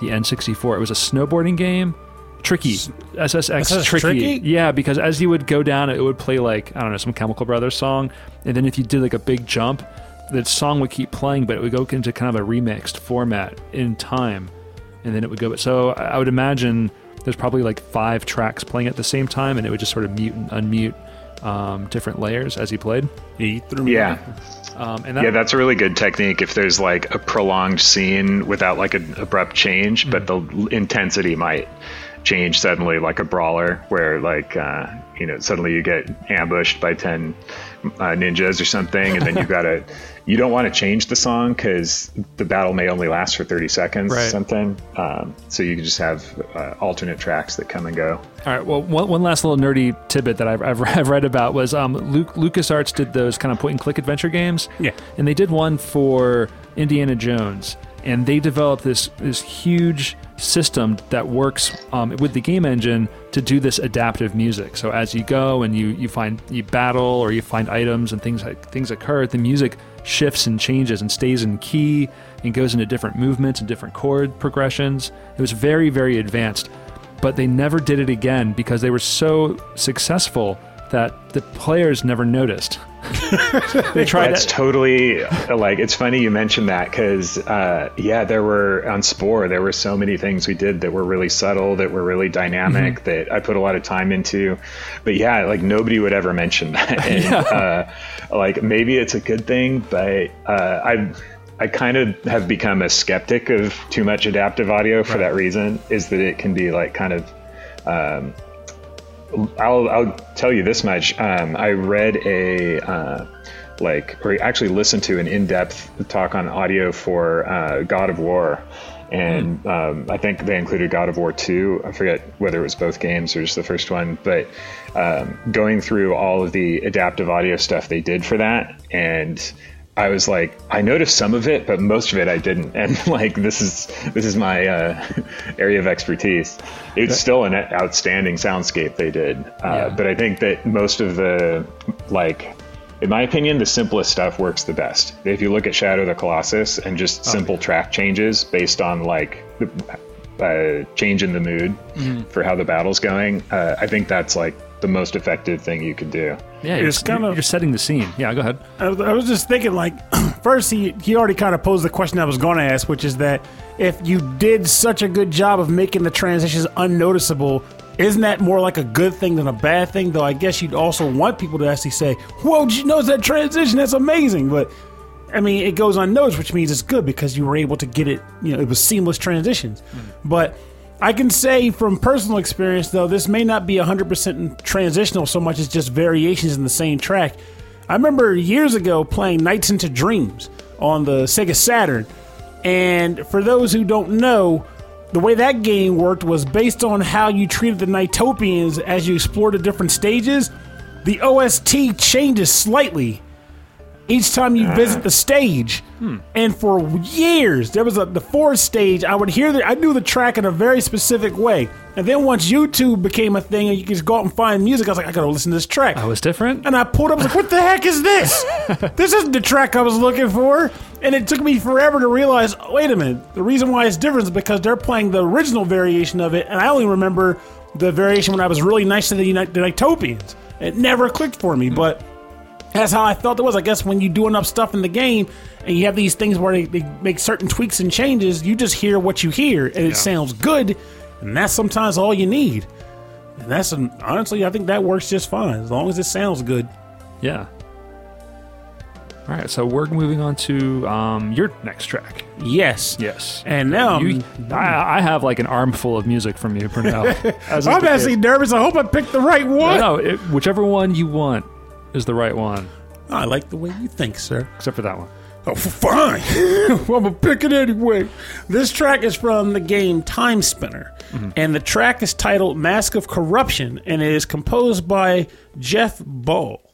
B: the N64. It was a snowboarding game Tricky. SSX
C: SSX
B: tricky.
C: Tricky?
B: Yeah, because as you would go down, it would play like I don't know some Chemical Brothers song, and then if you did like a big jump, the song would keep playing, but it would go into kind of a remixed format in time, and then it would go. But so I I would imagine there's probably like five tracks playing at the same time, and it would just sort of mute and unmute um, different layers as he played.
C: He threw me
D: Yeah.
B: Um, and that,
D: Yeah, that's a really good technique if there's like a prolonged scene without like an abrupt change, but the intensity might change suddenly, like a brawler, where like uh, you know suddenly you get ambushed by ten uh, ninjas or something, and then you've gotta you don't want to change the song because the battle may only last for thirty seconds or something. Um, so you can just have uh, alternate tracks that come and go.
B: All right. Well, one, one last little nerdy tidbit that I've, I've, I've read about was um, Luke, LucasArts did those kind of point and click adventure games.
C: Yeah.
B: And they did one for Indiana Jones, and they developed this this huge system that works um, with the game engine to do this adaptive music. So as you go and you you find you battle or you find items and things like things occur, the music shifts and changes and stays in key and goes into different movements and different chord progressions. It was very very advanced but they never did it again because they were so successful that the players never noticed. they tried
D: That's
B: to,
D: totally like it's funny you mentioned that because uh, yeah, there were on Spore there were so many things we did that were really subtle, that were really dynamic, that I put a lot of time into. But yeah, like nobody would ever mention that. And, uh, like maybe it's a good thing, but uh, I. I kind of have become a skeptic of too much adaptive audio for that reason. Is that it can be like kind of um, I'll, I'll tell you this much. Um, I read a uh, like, or actually listened to an in-depth talk on audio for uh, God of War, and um, I think they included God of War Two. I forget whether it was both games or just the first one, but um, going through all of the adaptive audio stuff they did for that, and I was like, I noticed some of it, but most of it I didn't. And like, this is this is my uh, area of expertise. It's still an outstanding soundscape they did, uh,
B: Yeah.
D: but I think that most of the like, in my opinion, the simplest stuff works the best. If you look at Shadow of the Colossus and just simple track changes based on like the uh, change in the mood for how the battle's going, uh, I think that's like the most effective thing you could do.
B: yeah, you're,
C: It's kind
B: you're,
C: of-
B: you're setting the scene. Yeah, go ahead.
C: I was, I was just thinking, like, first he he already kind of posed the question I was going to ask, which is that if you did such a good job of making the transitions unnoticeable, isn't that more like a good thing than a bad thing? Though I guess you'd also want people to actually say, "Whoa, did you notice that transition? That's amazing!" But I mean, it goes unnoticed, which means it's good because you were able to get it. You know, it was seamless transitions. Hmm. But I can say from personal experience, though, this may not be 100% transitional so much as just variations in the same track. I remember years ago playing Nights into Dreams on the Sega Saturn. And for those who don't know, the way that game worked was based on how you treated the Nightopians as you explored the different stages. The OST changes slightly each time you visit uh-huh. the stage. Hmm. And for years, there was a the fourth stage. I would hear the I knew the track in a very specific way. And then once YouTube became a thing and you could just go out and find music, I was like, I gotta listen to this track.
B: Oh, I was different.
C: And I pulled up, I was like, what the heck is this? this isn't the track I was looking for. And it took me forever to realize, oh, wait a minute, the reason why it's different is because they're playing the original variation of it, and I only remember the variation when I was really nice to the, Uni- the Nightopians. It never clicked for me, hmm. but that's how I felt it was. I guess when you do enough stuff in the game and you have these things where they, they make certain tweaks and changes, you just hear what you hear and it sounds good, and that's sometimes all you need. And that's an, honestly, I think that works just fine as long as it sounds good.
B: Yeah. All right, so we're moving on to um, your next track.
C: Yes.
B: Yes.
C: And now
B: You, I, I have like an armful of music from you. As is
C: I'm actually nervous. I hope I picked the right one.
B: No, it, whichever one you want is the right one,
C: I like the way you think, sir.
B: except for that one.
C: Oh, fine. I'm gonna pick it anyway. This track is from the game Timespinner, mm-hmm. and the track is titled "Mask of Corruption" and it is composed by Jeff Ball.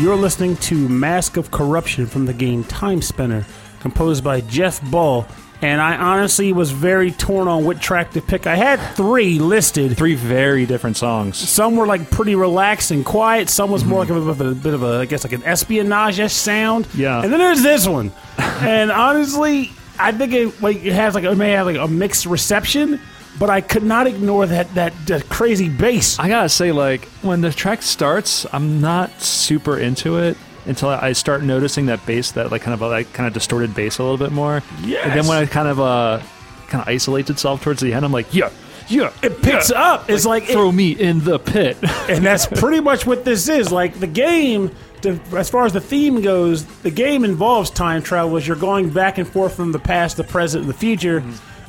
C: You're listening to Mask of Corruption from the game Timespinner, composed by Jeff Ball. And I honestly was very torn on what track to pick. I had three listed.
B: Three very different songs.
C: Some were like pretty relaxed and quiet. Some was more like a, bit of a, a bit of a, I guess, like an espionage sound.
B: Yeah.
C: And then there's this one. and honestly, I think it like it has like it may have like a mixed reception, but I could not ignore that that, that crazy bass.
B: I gotta say, like when the track starts, I'm not super into it until I start noticing that bass, that like kind of like kind of distorted bass a little bit more.
C: Yeah.
B: And then when it kind of uh kind of isolates itself towards the end, I'm like, yeah, yeah,
C: It picks
B: yeah.
C: up. It's like, it-
B: throw me in the pit.
C: and that's pretty much what this is. Like the game, to, as far as the theme goes, the game involves time travel. As you're going back and forth from the past, the present, and the future,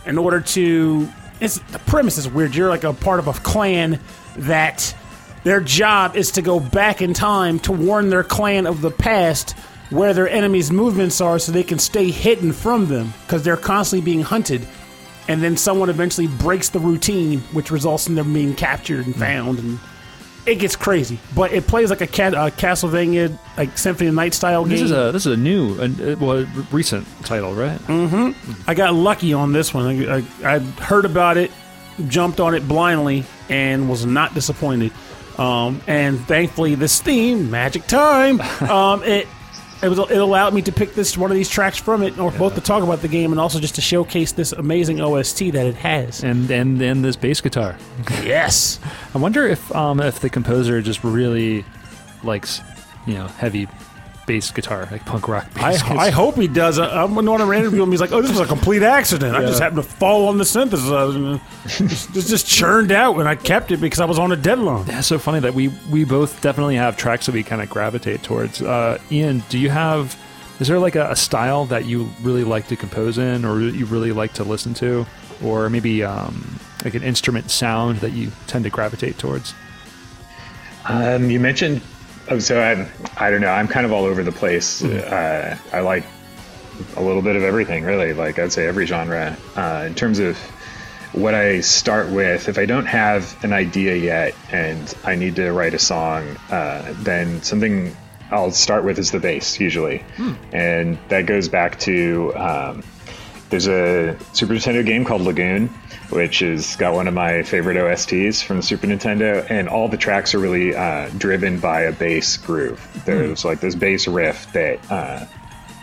C: in order to. It's the premise is weird. You're like a part of a clan that their job is to go back in time to warn their clan of the past where their enemies' movements are, so they can stay hidden from them because they're constantly being hunted. And then someone eventually breaks the routine, which results in them being captured and found and it gets crazy, but it plays like a, cat, a Castlevania, like Symphony of Night style game.
B: this is a this is a new, uh, well, recent title, right?
C: I got lucky on this one. I, I, I heard about it, jumped on it blindly, and was not disappointed. Um, and thankfully, this theme, Magic Time, um, it it was it allowed me to pick this one of these tracks from it, or both to talk about the game and also just to showcase this amazing OST that it has.
B: And and and this bass guitar.
C: yes,
B: I wonder if um if the composer just really likes, you know, heavy bass guitar, like punk rock
C: I,
B: bass.
C: I hope he does. I, I'm going to interview him. He's like, "Oh, this was a complete accident. I just happened to fall on the synthesizer, and it just, just churned out, and I kept it because I was on a deadline."
B: That's so funny that we we both definitely have tracks that we kind of gravitate towards. Uh, Ian, do you have? Is there like a, a style that you really like to compose in, or you really like to listen to, or maybe um, like an instrument sound that you tend to gravitate towards?
D: Um, you mentioned, so I, I don't know. I'm kind of all over the place. Uh, I like a little bit of everything, really. Like I'd say every genre. Uh, in terms of what I start with, if I don't have an idea yet and I need to write a song, uh, then something I'll start with is the bass usually, and that goes back to. Um, there's a Super Nintendo game called Lagoon, which has got one of my favorite OSTs from the Super Nintendo, and all the tracks are really uh, driven by a bass groove. There's like this bass riff that uh,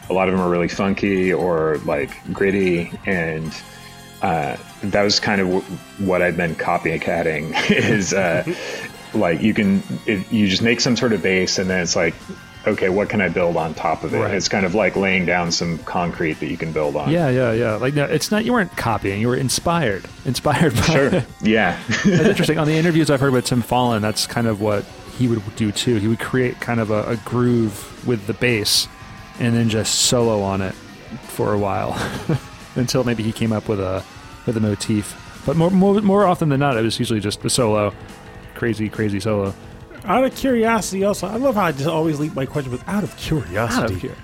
D: a lot of them are really funky or like gritty, and uh, that was kind of w- what I've been copycatting. is uh, like you can it, you just make some sort of bass, and then it's like. Okay, what can I build on top of it?
B: Right.
D: It's kind of like laying down some concrete that you can build on.
B: Yeah, yeah, yeah. Like no, it's not you weren't copying; you were inspired. Inspired by.
D: Sure. Yeah.
B: That's interesting. On the interviews I've heard with Tim Follin, that's kind of what he would do too. He would create kind of a, a groove with the bass, and then just solo on it for a while until maybe he came up with a with a motif. But more more more often than not, it was usually just a solo, crazy crazy solo.
C: Out of curiosity, also, I love how I just always leave my question, but out of curiosity,
B: Out of here.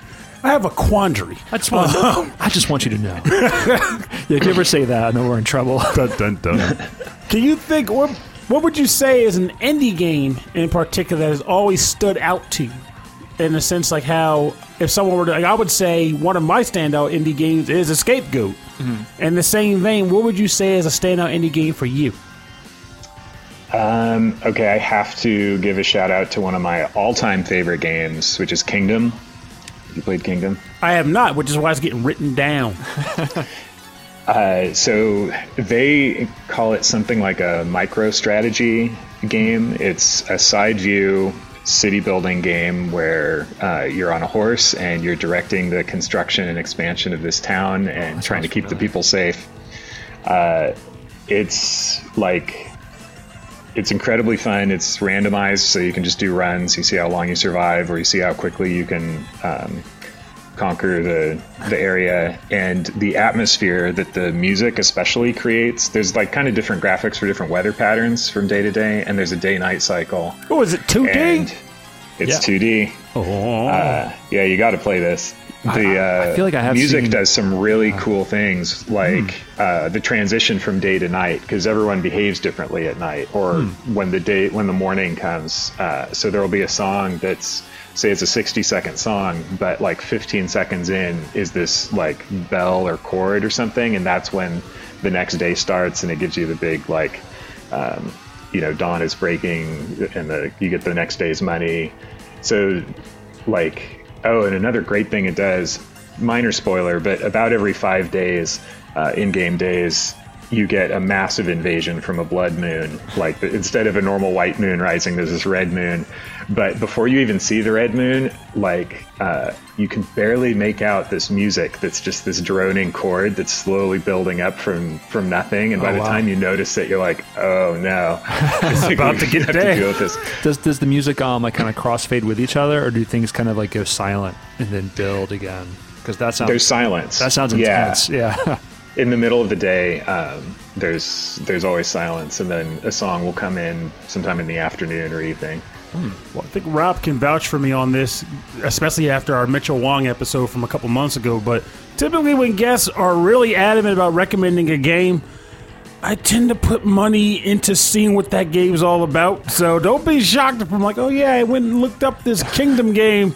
C: I have a quandary.
B: I just want I just want you to know. yeah, if you ever say that, I know we're in trouble.
C: Can you think what what would you say is an indie game in particular that has always stood out to you? In a sense, like how if someone were to, like, I would say one of my standout indie games is Escape Goat. In mm-hmm. the same vein, what would you say is a standout indie game for you?
D: Um, okay, I have to give a shout out to one of my all-time favorite games, which is Kingdom. You played Kingdom?
C: I have not, which is why it's getting written down.
D: Uh, so they call it something like a micro strategy game. It's a side view city building game where uh, you're on a horse and you're directing the construction and expansion of this town and trying to
B: sounds
D: keep the people safe. Uh, it's like it's incredibly fun. It's randomized, so you can just do runs. You see how long you survive, or you see how quickly you can um, conquer the the area and the atmosphere that the music especially creates. There's like kind of different graphics for different weather patterns from day to day, and there's a day night cycle.
C: Oh, is it 2D?
D: And it's
B: Yeah.
D: 2D.
C: oh.
D: Uh, yeah, you got to play this. The uh,
B: I feel like I have
D: music
B: seen-
D: does some really cool things, like uh, the transition from day to night, because everyone behaves differently at night, or when the day when the morning comes. Uh, so there will be a song that's say it's a 60 second song, but like 15 seconds in is this like bell or chord or something, and that's when the next day starts, and it gives you the big like. Um, you know, dawn is breaking, and the you get the next day's money. So, like, oh, and another great thing it does, minor spoiler, but about every five days, uh, in-game days, you get a massive invasion from a blood moon. Like instead of a normal white moon rising, there's this red moon. But before you even see the red moon, like uh, you can barely make out this music that's just this droning chord that's slowly building up from from nothing. And by the
C: wow.
D: time you notice it, you're like, oh no, it's
C: about to get
D: have
C: day.
D: to deal with this.
B: Does does the music um like kind of crossfade with each other, or do things kind of like go silent and then build again? Because that sounds
D: There's silence.
B: that sounds
D: Yeah.
B: Yeah.
D: in the middle of the day, um, there's there's always silence, and then a song will come in sometime in the afternoon or evening.
C: Well, I think Rob can vouch for me on this, especially after our Mitchell Wong episode from a couple months ago. But typically, when guests are really adamant about recommending a game, I tend to put money into seeing what that game's all about. So don't be shocked if I'm like, oh yeah, I went and looked up this Kingdom game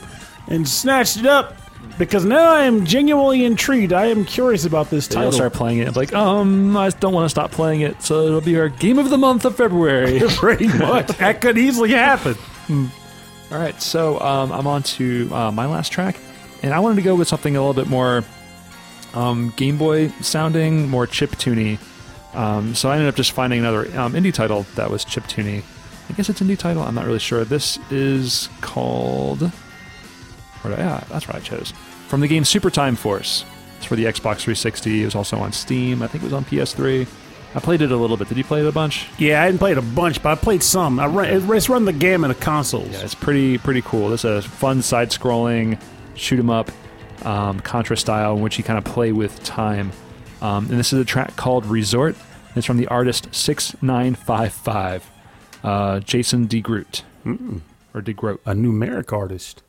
C: and snatched it up because now I am genuinely intrigued. I am curious about this title.
B: I'll start playing it. I'm like, um, I don't want to stop playing it, so it'll be our game of the month of February.
C: Pretty much, that could easily happen.
B: All right, so um, I'm on to uh, my last track, and I wanted to go with something a little bit more um, Game Boy sounding, more chip tuney. Um, so I ended up just finding another um, indie title that was chip tuney. I guess it's indie title. I'm not really sure. This is called. Where did I, yeah, that's what I chose. From the game Super Time Force. It's for the Xbox 360. It was also on Steam. I think it was on PS3. I played it a little bit. Did you play it a bunch?
C: Yeah, I didn't play it a bunch, but I played some. I run, it's run the gamut of consoles.
B: Yeah, it's pretty pretty cool. This is a fun side-scrolling shoot 'em up um, Contra style in which you kind of play with time. Um, and this is a track called Resort. It's from the artist Six Nine Five Five, uh, Jason DeGroot or DeGroat.
C: a numeric artist.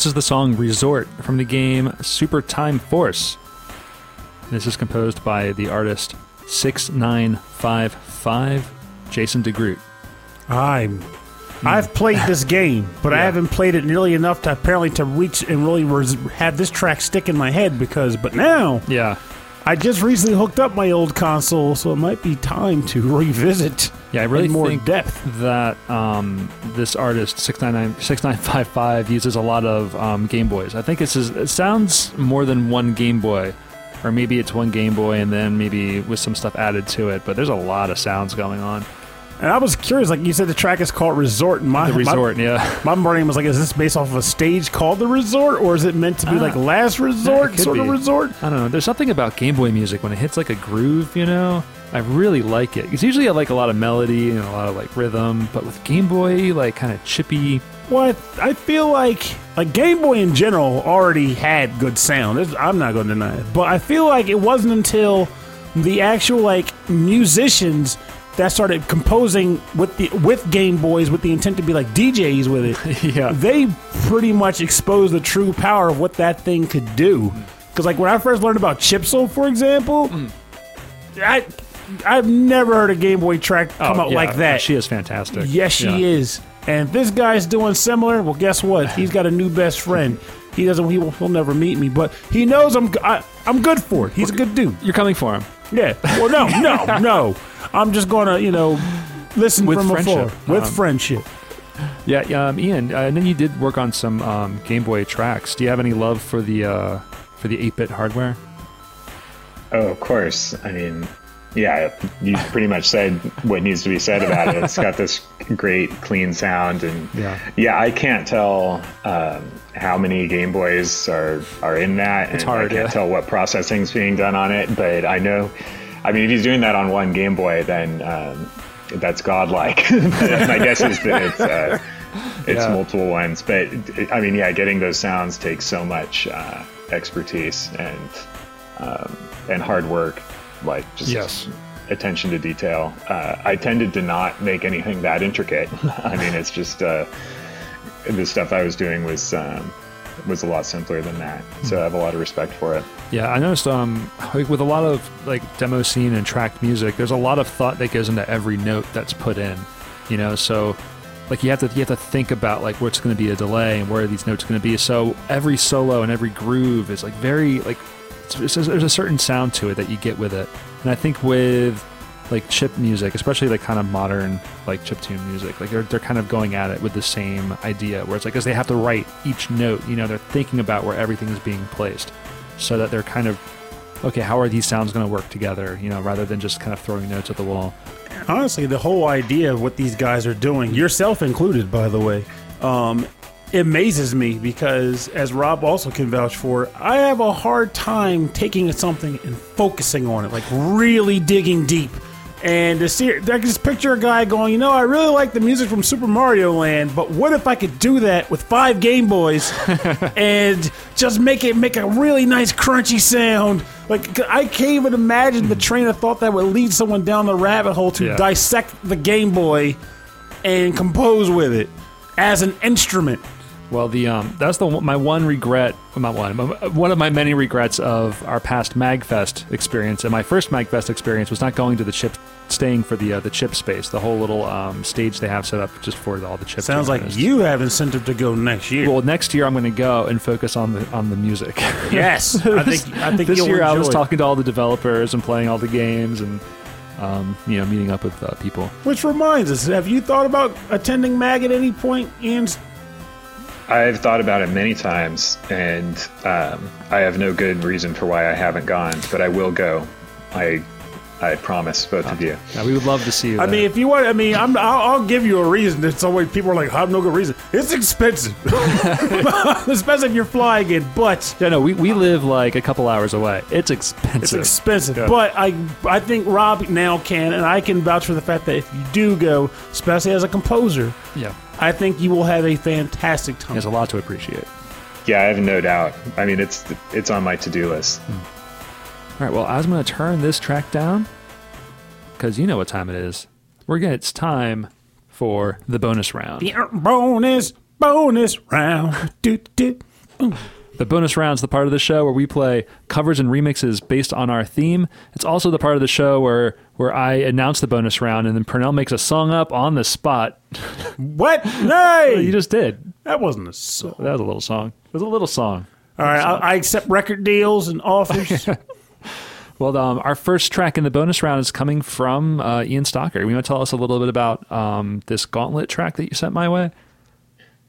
B: This is the song Resort from the game Super Time Force. This is composed by the artist 6955 Jason DeGroot.
C: I'm. I've hmm. played this game, but I haven't played it nearly enough to apparently to reach and really res- have this track stick in my head because. But now
B: Yeah.
C: I just recently hooked up my old console, so it might be time to revisit.
B: Yeah, I really
C: in more
B: think
C: depth.
B: that um, this artist 699 6955 uses a lot of um, Game Boys. I think it's it sounds more than one Game Boy, or maybe it's one Game Boy and then maybe with some stuff added to it. But there's a lot of sounds going on.
C: And I was curious, like you said, the track is called Resort. My,
B: The resort, yeah.
C: My, my brain was like, is this based off of a stage called The Resort, or is it meant to be
B: Ah,
C: like Last Resort, sort of resort?
B: I don't know. There's something about Game Boy music when it hits like a groove, you know. I really like it. It's usually I like a lot of melody and a lot of like rhythm, but with Game Boy, like kind of chippy.
C: Well, I I feel like like Game Boy in general already had good sound. It's- I'm not going to deny it, but I feel like it wasn't until the actual like musicians that started composing with the with Game Boys with the intent to be like DJs with it.
B: Yeah.
C: they pretty much exposed the true power of what that thing could do. Mm. Because like when I first learned about Chipzel, for example, mm. I I've never heard a Game Boy track oh, come
B: Oh,
C: out
B: yeah,
C: like that.
B: She is fantastic.
C: Yes, she
B: Yeah.
C: is. And this guy's doing similar, well, guess what? He's got a new best friend. He doesn't. He will, he'll never meet me, but he knows I'm. I, I'm good for it. He's a good dude.
B: You're coming for him.
C: Yeah. Well, no, no, no. I'm just gonna, you know, listen
B: With
C: from afar
B: friendship.
C: with
B: Um,
C: friendship.
B: Yeah, yeah, um, Ian. Uh, and then you did work on some um, Game Boy tracks. Do you have any love for the uh, for the 8-bit hardware?
D: Oh, of course. I mean, yeah, you pretty much said what needs to be said about it. It's got this great, clean sound, and
B: Yeah.
D: yeah, I can't tell um, how many Game Boys are are in that.
B: It's
D: and
B: hard,
D: I can't
B: yeah.
D: tell what processing's being done on it, but I know. I mean, if he's doing that on one Game Boy, then um, that's godlike. My guess is that it's uh, it's
B: Yeah.
D: multiple ones. But I mean, yeah, getting those sounds takes so much uh, expertise and um, and hard work, like just
B: Yes.
D: attention to detail. Uh, I tended to not make anything that intricate. I mean, it's just uh, the stuff I was doing was um, was a lot simpler than that. So I have a lot of respect for it.
B: Yeah, I noticed um, like with a lot of like demo scene and tracked music, there's a lot of thought that goes into every note that's put in. You know, so like you have to you have to think about like what's going to be a delay and where are these notes going to be. So every solo and every groove is like very like there's a certain sound to it that you get with it. And I think with like chip music, especially like kind of modern like chip tune music, like they're they're kind of going at it with the same idea where it's like because they have to write each note, you know, they're thinking about where everything is being placed, so that they're kind of okay, how are these sounds going to work together, you know, rather than just kind of throwing notes at the wall.
C: Honestly, the whole idea of what these guys are doing, yourself included, by the way, um, amazes me because, as Rob also can vouch for, I have a hard time taking something and focusing on it, like really digging deep. And to see, I can just picture a guy going, you know, I really like the music from Super Mario Land, but what if I could do that with five Game Boys and just make it make a really nice crunchy sound? Like I can't even imagine the hmm. train of thought that would lead someone down the rabbit hole to
B: Yeah.
C: dissect the Game Boy and compose with it as an instrument.
B: Well, the um, that's the my one regret, not one, one of my many regrets of our past Magfest experience. And my first Magfest experience was not going to the chip, staying for the uh, the chip space, the whole little um, stage they have set up just for all the chips.
C: Sounds like
B: artists.
C: you have incentive to go next year.
B: Well, next year I'm going to go and focus on the on the music.
C: yes, I think I think
B: this
C: you'll
B: year I was
C: it.
B: talking to all the developers and playing all the games and um, you know meeting up with uh, people.
C: Which reminds us, have you thought about attending Mag at any point, Ian's?
D: I've thought about it many times, and um, I have no good reason for why I haven't gone, but I will go. I I promise both of you.
B: Yeah, we would love to see you.
C: I
B: there.
C: mean, if you want, I mean, I'm, I'll, I'll give you a reason. That some way people are like, I have no good reason. It's expensive, especially if you're flying it. But
B: yeah, no, we, we live like a couple hours away. It's expensive.
C: it's expensive.
B: Yeah.
C: But I I think Rob now can, and I can vouch for the fact that if you do go, especially as a composer,
B: yeah,
C: I think you will have a fantastic time.
B: there's a lot to appreciate.
D: Yeah, I have no doubt. I mean, it's it's on my to do list. Hmm.
B: All right, well, I was going to turn this track down because you know what time it is. We're gonna, it's time for the bonus round.
C: Yeah, bonus, bonus round. Do, do.
B: The bonus round's the part of the show where we play covers and remixes based on our theme. It's also the part of the show where where I announce the bonus round and then Pernell makes a song up on the spot.
C: What? Nay,
B: You just did.
C: that wasn't a song.
B: That was a little song. It was a little song.
C: All right, I, I accept record deals and offers.
B: Well, um, our first track in the bonus round is coming from uh, Ian Stocker. You want to tell us a little bit about um, this Gauntlet track that you sent my way?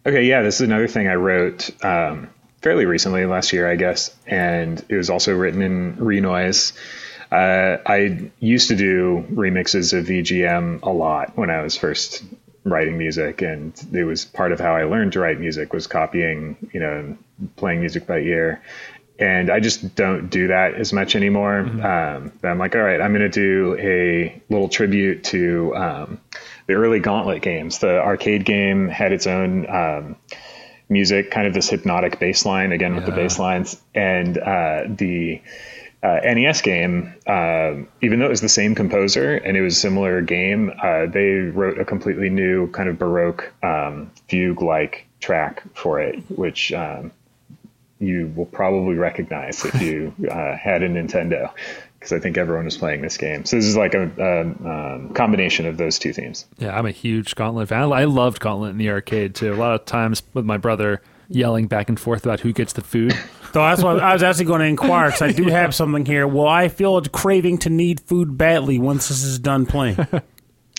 D: Okay, yeah, this is another thing I wrote um, fairly recently, last year, I guess, and it was also written in Renoise. Uh, I used to do remixes of VGM a lot when I was first writing music, and it was part of how I learned to write music was copying, you know, playing music by ear. And I just don't do that as much anymore. Mm-hmm. Um, I'm like, all right, I'm going to do a little tribute to um, the early Gauntlet games. The arcade game had its own um, music, kind of this hypnotic bass line, again with yeah. the bass lines, and uh, the uh, NES game, uh, even though it was the same composer and it was a similar game, uh, they wrote a completely new kind of Baroque um, fugue-like track for it, which um, you will probably recognize if you uh, had a Nintendo, because I think everyone was playing this game. So this is like a, a um, combination of those two themes.
B: Yeah, I'm a huge Gauntlet fan. I loved Gauntlet in the arcade too. A lot of times with my brother yelling back and forth about who gets the food.
C: So that's what I was actually going to inquire because I do have something here. Well, I feel a craving to need food badly once this is done playing.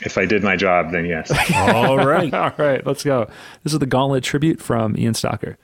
D: If I did my job, then yes.
C: All right.
B: All right, let's go. This is the Gauntlet tribute from Ian Stocker.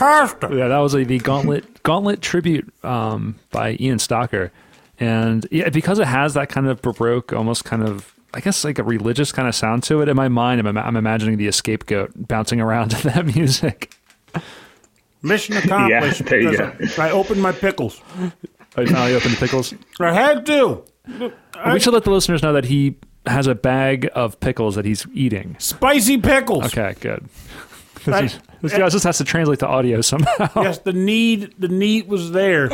C: Fantastic.
B: Yeah, that was a, the Gauntlet Gauntlet tribute um, by Ian Stocker, and yeah, because it has that kind of baroque, almost kind of I guess like a religious kind of sound to it. In my mind, I'm, I'm imagining the escape goat bouncing around to that music.
C: Mission accomplished.
D: Yeah, there you go.
C: I opened my pickles.
B: I finally opened the pickles.
C: I had to.
B: I, we should let the listeners know that he has a bag of pickles that he's eating.
C: Spicy pickles.
B: Okay, good. This, this guy just has to translate the audio somehow.
C: Yes, the need the need was there.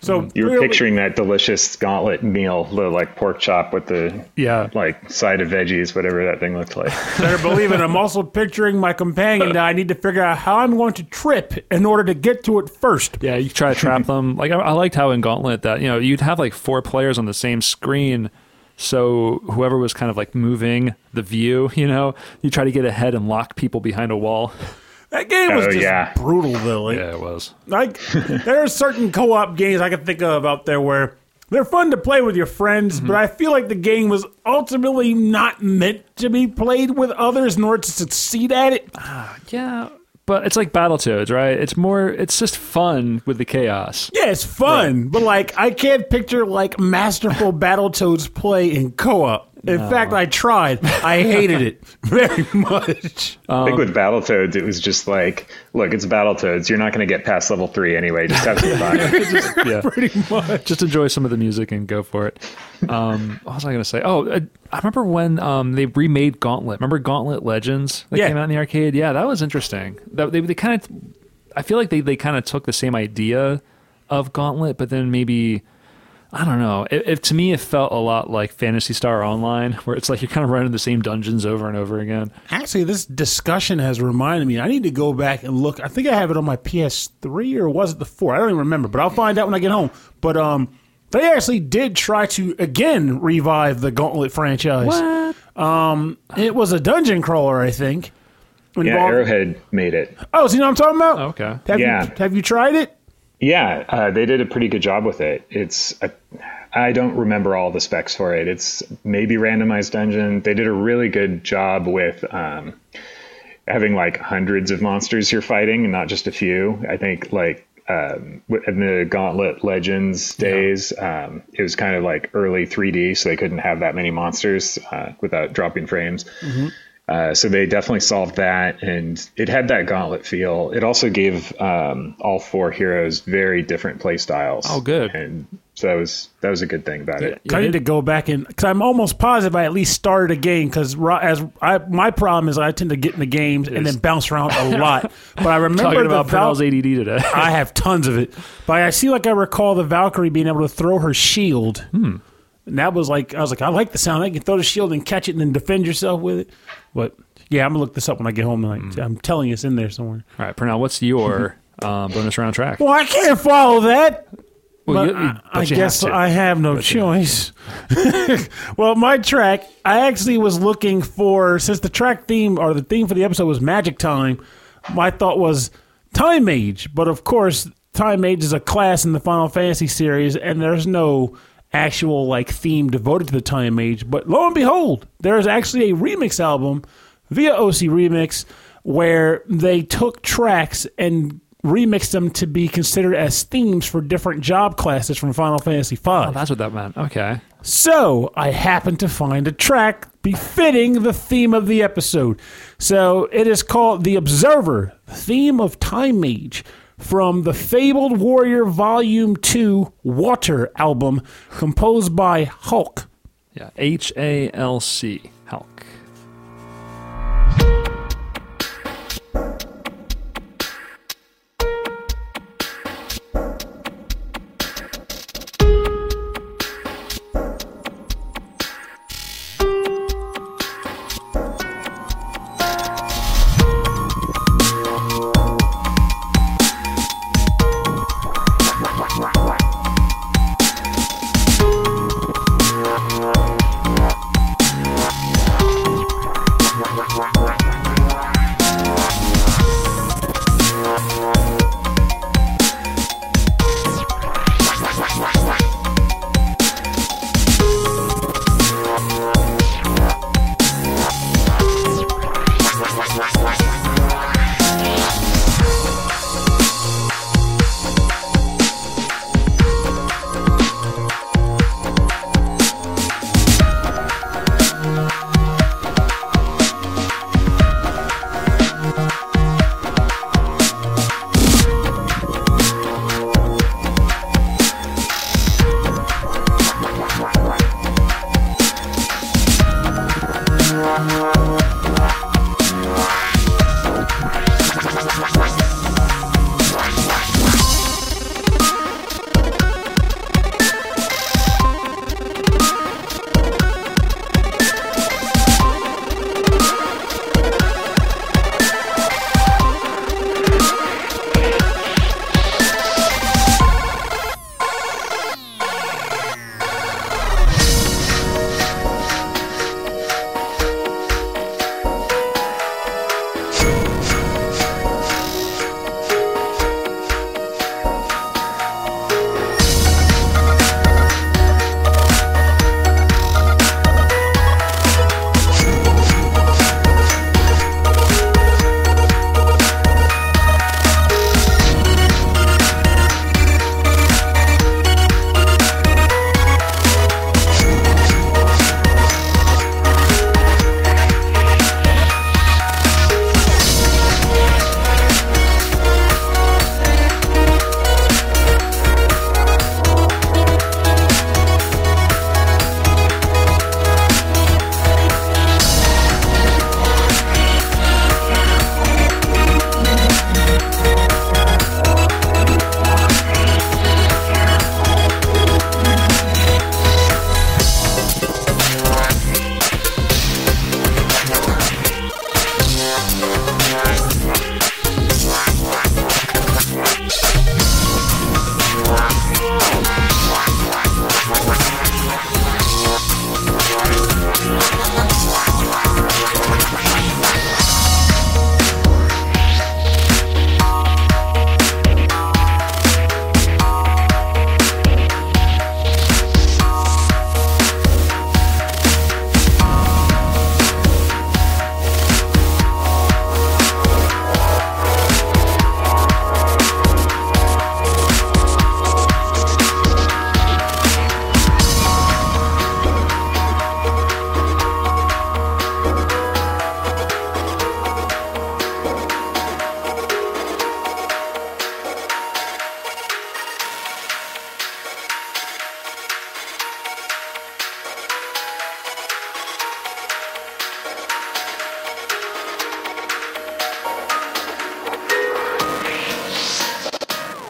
C: So
D: mm. you're really, picturing that delicious gauntlet meal, the like pork chop with the
B: yeah
D: like side of veggies, whatever that thing looked like.
C: Better believe it. I'm also picturing my companion that I need to figure out how I'm going to trip in order to get to it first.
B: Yeah, you try to trap them. Like I, I liked how in Gauntlet that you know you'd have like four players on the same screen so whoever was kind of like moving the view, you know, you try to get ahead and lock people behind a wall.
C: That game was oh, just yeah. brutal, though.
B: Like, yeah, it was.
C: Like there are certain co-op games I can think of out there where they're fun to play with your friends, mm-hmm. but I feel like the game was ultimately not meant to be played with others in order to succeed at it.
B: Uh, yeah, but it's like Battletoads, right? It's more, it's just fun with the chaos.
C: Yeah, it's fun, right. but like I can't picture like masterful Battletoads play in co-op. In no. fact, I tried. I hated it very much.
D: Um, I think with Battletoads, it was just like, look, it's Battletoads. You're not going to get past level three anyway. Just have some fun.
B: just, yeah, pretty much. Just enjoy some of the music and go for it. Um, what was I going to say? Oh, I, I remember when um, they remade Gauntlet. Remember Gauntlet Legends that yeah. came out in the arcade? Yeah, that was interesting. That, they, they kind of, I feel like they, they kind of took the same idea of Gauntlet, but then maybe I don't know. It, it, to me, it felt a lot like Phantasy Star Online, where it's like you're kind of running the same dungeons over and over again.
C: Actually, this discussion has reminded me. I need to go back and look. I think I have it on my PS3 or was it the four? I don't even remember, but I'll find out when I get home. But um, they actually did try to again revive the Gauntlet franchise.
B: What?
C: Um, it was a dungeon crawler, I think.
D: Yeah,
C: Involved-
D: Arrowhead made it.
C: Oh, so you know what I'm talking about?
B: Okay.
C: Have
D: Yeah.
C: You, have you tried it?
D: Yeah, uh, they did a pretty good job with it. It's I don't remember all the specs for it. It's maybe randomized dungeon. They did a really good job with um, having like hundreds of monsters you're fighting and not just a few. I think like um, in the Gauntlet Legends days, um, it was kind of like early 3D, so they couldn't have that many monsters uh, without dropping frames. Uh, so they definitely solved that, and it had that gauntlet feel. It also gave um, all four heroes very different play styles.
B: Oh, good.
D: And so that was that was a good thing about it.
C: I need to go back and because I'm almost positive I at least started a game because as I my problem is I tend to get in the games and then bounce around a lot. But I remember
B: Talking
C: the
B: about
C: Val-
B: Pernell's ADD today.
C: I have tons of it, but I see like I recall the Valkyrie being able to throw her shield.
B: Hmm.
C: And that was like I was like I like the sound. I can throw the shield and catch it and then defend yourself with it. But yeah, I'm gonna look this up when I get home. And like, I'm telling you, it's in there somewhere.
B: All right, Pernell, what's your uh, bonus round track?
C: Well, I can't follow that.
B: Well,
C: But
B: you- you-
C: I,
B: but
C: I
B: you
C: guess
B: have.
C: I have no choice. well, my track, I actually was looking for since the track theme or the theme for the episode was Magic Time. My thought was Time Mage, but of course, Time Mage is a class in the Final Fantasy series, and there's no actual like theme devoted to the Time Mage. But lo and behold, there is actually a remix album via OC Remix where they took tracks and remixed them to be considered as themes for different job classes from Final Fantasy V.
B: Oh, that's what that meant. Okay.
C: So I happened to find a track befitting the theme of the episode. So it is called The Observer, theme of Time Mage, from the Fabled Warrior Volume 2 Water album, composed by Halc.
B: Yeah. H A L C.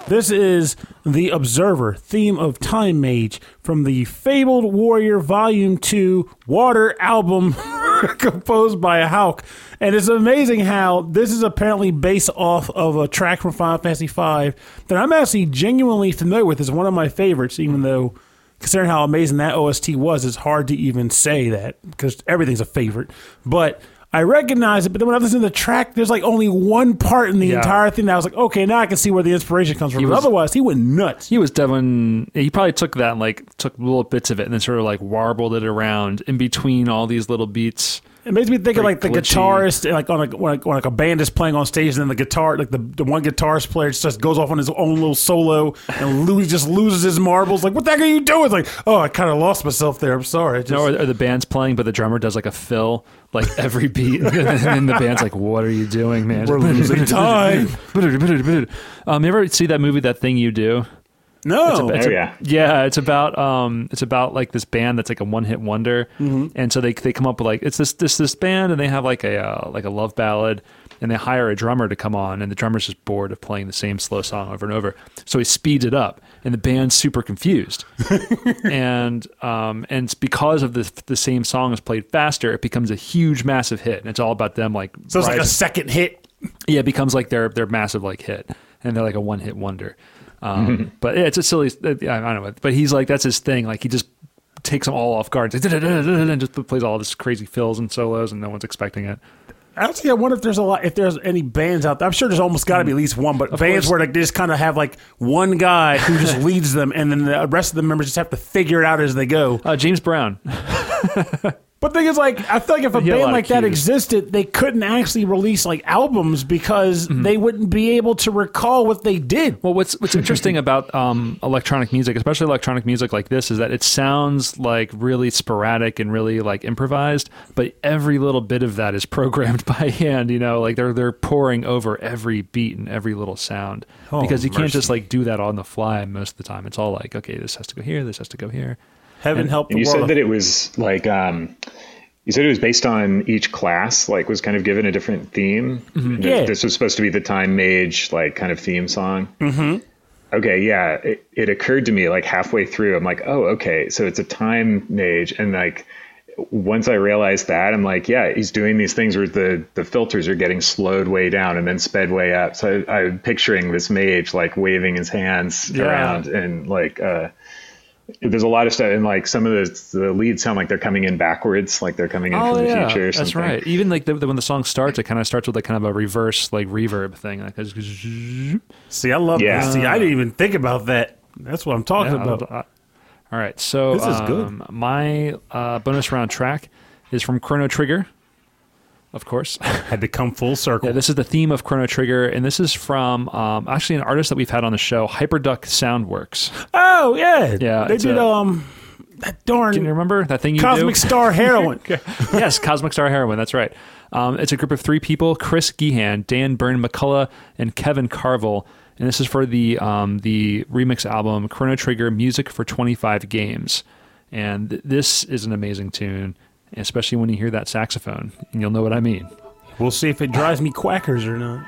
C: This is The Observer, theme of Time Mage from the Fabled Warrior Volume 2 Water album composed by Halc. And it's amazing how this is apparently based off of a track from Final Fantasy V that I'm actually genuinely familiar with. It's one of my favorites, even though considering how amazing that OST was, it's hard to even say that because everything's a favorite. But I recognize it, but then when I listen to the track, there's like only one part in the
B: Yeah.
C: entire thing that I was like, okay, now I can see where the inspiration comes from.
B: He was-
C: otherwise, he went nuts.
B: He was Devin. He probably took that and like took little bits of it and then sort of like warbled it around in between all these little beats.
C: It makes me think of like the
B: glitchy.
C: guitarist, like on when, like when like a band is playing on stage, and then the guitar, like the, the one guitarist player, just goes off on his own little solo and lo- just loses his marbles. Like, what the heck are you doing? It's like, oh, I kind of lost myself there. I'm sorry. Just,
B: No, or, or the band's playing, but the drummer does like a fill, like every beat, and then the band's like, "What are you doing, man?
C: We're losing time.
B: um, you ever see that movie, That Thing You Do?
C: No,
B: It's
D: Oh,
B: a-
D: yeah.
B: yeah. It's about um, it's about like this band that's like a one hit wonder, and so they they come up with like it's this this this band, and they have like a uh, like a love ballad, and they hire a drummer to come on, and the drummer's just bored of playing the same slow song over and over, so he speeds it up, and the band's super confused, and um, and it's because of the the same song is played faster, it becomes a huge massive hit, and it's all about them like
C: so it's like a second hit.
B: yeah, it becomes like their their massive like hit, and they're like a one hit wonder. Um, but yeah, it's a silly. I don't know, but he's like that's his thing. Like he just takes them all off guard, and just plays all this crazy fills and solos, and no one's expecting it.
C: Actually, I wonder if there's a lot, if there's any bands out there. I'm sure there's almost got to be at least one, but bands
B: course.
C: where like, they just kind of have like one guy who just leads them, and then the rest of the members just have to figure it out as they go.
B: Uh, James Brown.
C: But the thing is, like, I feel like if a
B: had a
C: band like that existed, they couldn't actually release like albums because
B: Mm-hmm.
C: they wouldn't be able to recall what they did.
B: Well, what's what's interesting about um, electronic music, especially electronic music like this, is that it sounds like really sporadic and really like improvised, but every little bit of that is programmed by hand. You know, like they're they're pouring over every beat and every little sound
C: Oh,
B: because you can't just like do that on the fly most of the time. It's all like, okay, this has to go here, this has to go here.
C: Heaven help the
D: And you
C: world.
D: said that it was like um, you said it was based on each class, like was kind of given a different theme. And
C: Yeah.
D: This was supposed to be the Time Mage like kind of theme song. Mm-hmm. Okay, yeah. It, it occurred to me like halfway through, I'm like, oh, okay, so it's a Time Mage, and like once I realized that, I'm like, yeah, he's doing these things where the the filters are getting slowed way down and then sped way up. So I, I'm picturing this mage like waving his hands
B: Yeah.
D: around and like. uh there's a lot of stuff, and like some of the the leads sound like they're coming in backwards, like they're coming in from the future. Or
B: that's
D: something.
B: right. Even like the, the, when the song starts, it kind of starts with like kind of a reverse like reverb thing. Like,
C: See, I love
D: Yeah.
C: this. See, I didn't even think about that. That's what I'm talking
B: Yeah,
C: about.
B: I- I- all right, so
C: This is good.
B: um, my uh, bonus round track is from Chrono Trigger, of course.
C: Had to come full circle.
B: yeah, this is the theme of Chrono Trigger, and this is from um, actually an artist that we've had on the show, Hyperduck Soundworks.
C: oh yeah,
B: Yeah,
C: They did
B: a-
C: um that darn
B: Can you remember that thing you
C: Cosmic
B: do?
C: Star Heroine.
B: yes, Cosmic Star Heroine. That's right. Um, it's a group of three people: Chris Geehan, Dan Byrne McCullough, and Kevin Carville. And this is for the um, the remix album Chrono Trigger Music for 25 Games. And th- this is an amazing tune, especially when you hear that saxophone, and you'll know what I mean.
C: We'll see if it drives me quackers or not.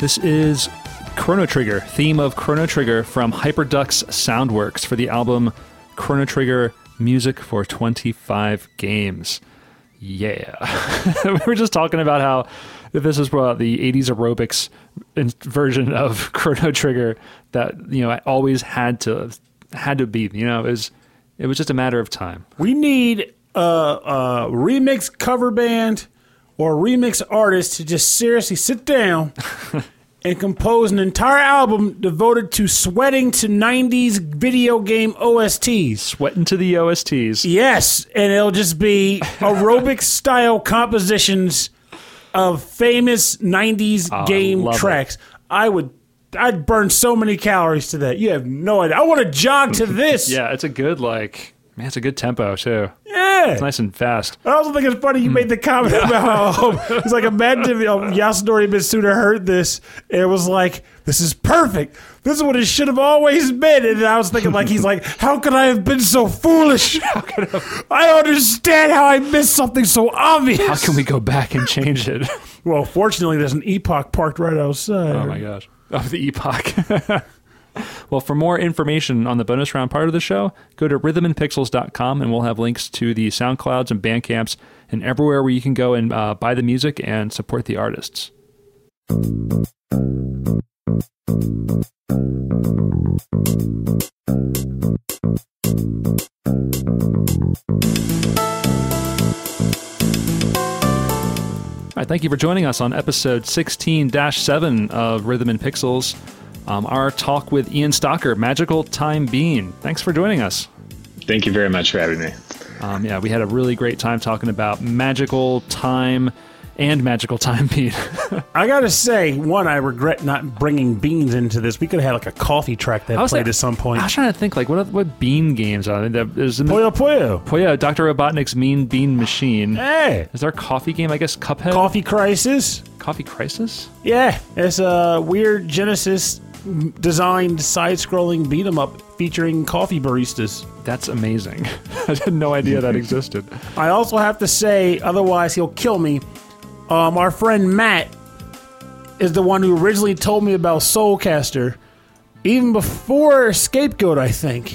B: This is Chrono Trigger, theme of Chrono Trigger from Hyper Duck Soundworks for the album Chrono Trigger Music for 25 Games. Yeah. we were just talking about how this is uh, the 80s aerobics version of Chrono Trigger that, you know, I always had to had to be, you know, it was it was just a matter of time.
C: We need a, a remix cover band or a remix artist to just seriously sit down and compose an entire album devoted to sweating to 90s video game OSTs.
B: Sweating to the OSTs.
C: Yes, and it'll just be aerobic style compositions of famous 90s game
B: love it.
C: tracks. I would I'd burn so many calories to that. You have no idea. I want to jog to this.
B: Yeah, it's a good like man, it's a good tempo too.
C: Yeah.
B: It's nice and fast.
C: I also think it's funny you made the comment about how um, it's like imagine if um, Yasunori Mitsuda heard this and it was like, "This is perfect. This is what it should have always been." And I was thinking like he's like, "How could I have been so foolish? I understand how I missed something so obvious."
B: How can we go back and change it?
C: Well, fortunately, there's an epoch parked right outside.
B: Oh my gosh. Of the epoch. Well, for more information on the bonus round part of the show, go to rhythmandpixels.com and we'll have links to the SoundClouds and Bandcamps and everywhere where you can go and uh, buy the music and support the artists. All right, thank you for joining us on episode 16 7 of Rhythm and Pixels. Um, our talk with Ian Stocker, Magical Time Bean. Thanks for joining us.
D: Thank you very much for having me.
B: Um, yeah, we had a really great time talking about magical time and magical time bean.
C: I gotta say, one, I regret not bringing beans into this. We could have had like a coffee track that played
B: like-
C: at some point.
B: I was trying to think, like, what what bean games are there? There's in the,
C: Puyo Puyo.
B: oh, Dr. Robotnik's Mean Bean Machine.
C: Hey,
B: Is there a coffee game? I guess Cuphead?
C: Coffee Crisis.
B: Coffee Crisis?
C: Yeah, it's a weird Genesis designed side-scrolling beat 'em up featuring coffee baristas.
B: That's amazing. I had no idea that existed.
C: I also have to say, otherwise he'll kill me. Um, our friend Matt is the one who originally told me about Soulcaster, even before Escape Goat. I think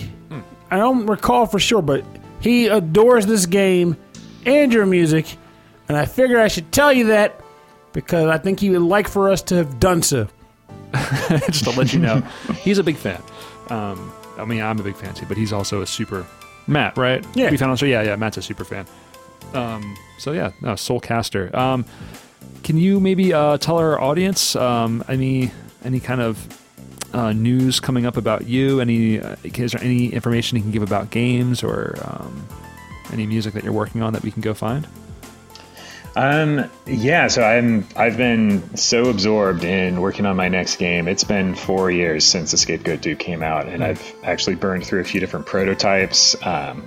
C: I don't recall for sure, but he adores this game and your music, and I figured I should tell you that because I think he would like for us to have done so.
B: just to let you know, he's a big fan. Um, I mean, I'm a big fan too, but he's also a super Matt, right?
C: Yeah.
B: we found out. So yeah, yeah, Matt's a super fan. Um, so yeah, no, Soulcaster. Um, can you maybe uh, tell our audience um, any any kind of uh, news coming up about you? Any uh, is there any information you can give about games or um, any music that you're working on that we can go find?
D: Um, yeah, so I'm I've been so absorbed in working on my next game. It's been four years since the Escape Goat Duke came out, and I've actually burned through a few different prototypes. Um,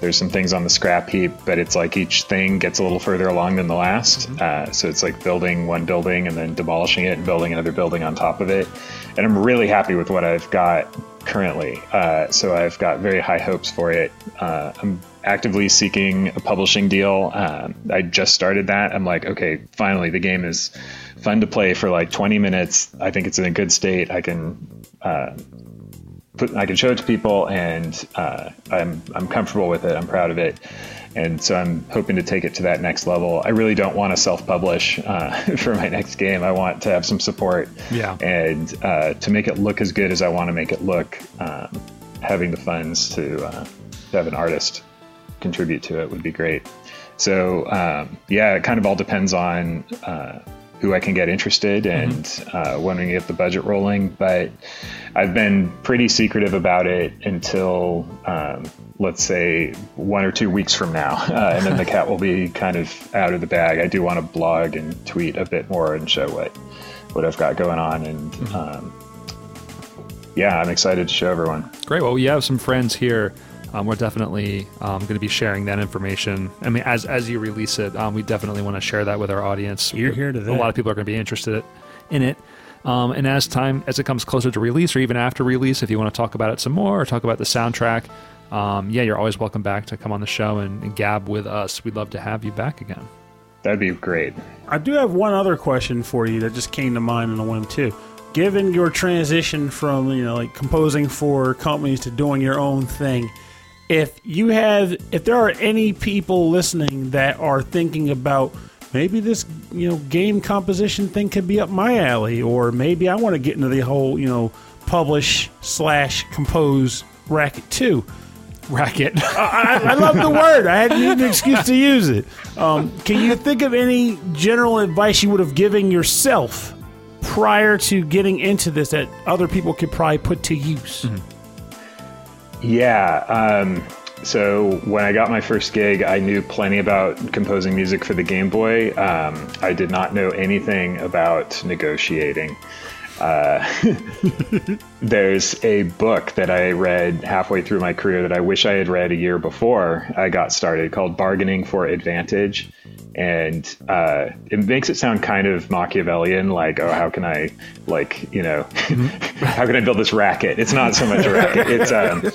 D: there's some things on the scrap heap, but it's like each thing gets a little further along than the last. Uh, so it's like building one building and then demolishing it and building another building on top of it. And I'm really happy with what I've got currently. Uh, so I've got very high hopes for it. Uh, I'm actively seeking a publishing deal. Um, I just started that. I'm like, okay, finally, the game is fun to play for like 20 minutes. I think it's in a good state. I can uh, put, I can show it to people, and uh, I'm I'm comfortable with it. I'm proud of it. And so I'm hoping to take it to that next level. I really don't want to self-publish uh, for my next game. I want to have some support,
B: Yeah.
D: and uh, to make it look as good as I want to make it look. Um, having the funds to, uh, to have an artist contribute to it would be great. So um, yeah, it kind of all depends on uh, who I can get interested and uh, when we get the budget rolling. But I've been pretty secretive about it until um, let's say one or two weeks from now, uh, and then the cat will be kind of out of the bag. I do want to blog and tweet a bit more and show what what I've got going on and. Um, yeah, I'm excited to show everyone.
B: Great. Well, we have some friends here. Um, we're definitely um, going to be sharing that information. I mean, as as you release it, um, we definitely want to share that with our audience.
C: You're here to
B: A
C: that.
B: lot of people are going to be interested in it. Um, and as time as it comes closer to release, or even after release, if you want to talk about it some more or talk about the soundtrack, um, yeah, you're always welcome back to come on the show and, and gab with us. We'd love to have you back again.
D: That'd be great.
C: I do have one other question for you that just came to mind on a whim too. Given your transition from you know like composing for companies to doing your own thing, if you have if there are any people listening that are thinking about maybe this you know game composition thing could be up my alley, or maybe I want to get into the whole you know publish slash compose racket too.
B: Racket.
C: I, I love the word. I hadn't an excuse to use it. Um, can you think of any general advice you would have given yourself prior to getting into this that other people could probably put to use?
D: Yeah. Um, so when I got my first gig, I knew plenty about composing music for the Game Boy. Um, I did not know anything about negotiating. Uh, there's a book that I read halfway through my career that I wish I had read a year before I got started called Bargaining for Advantage. And uh, it makes it sound kind of Machiavellian, like, oh, how can I, like, you know, how can I build this racket? It's not so much a racket. It's, um,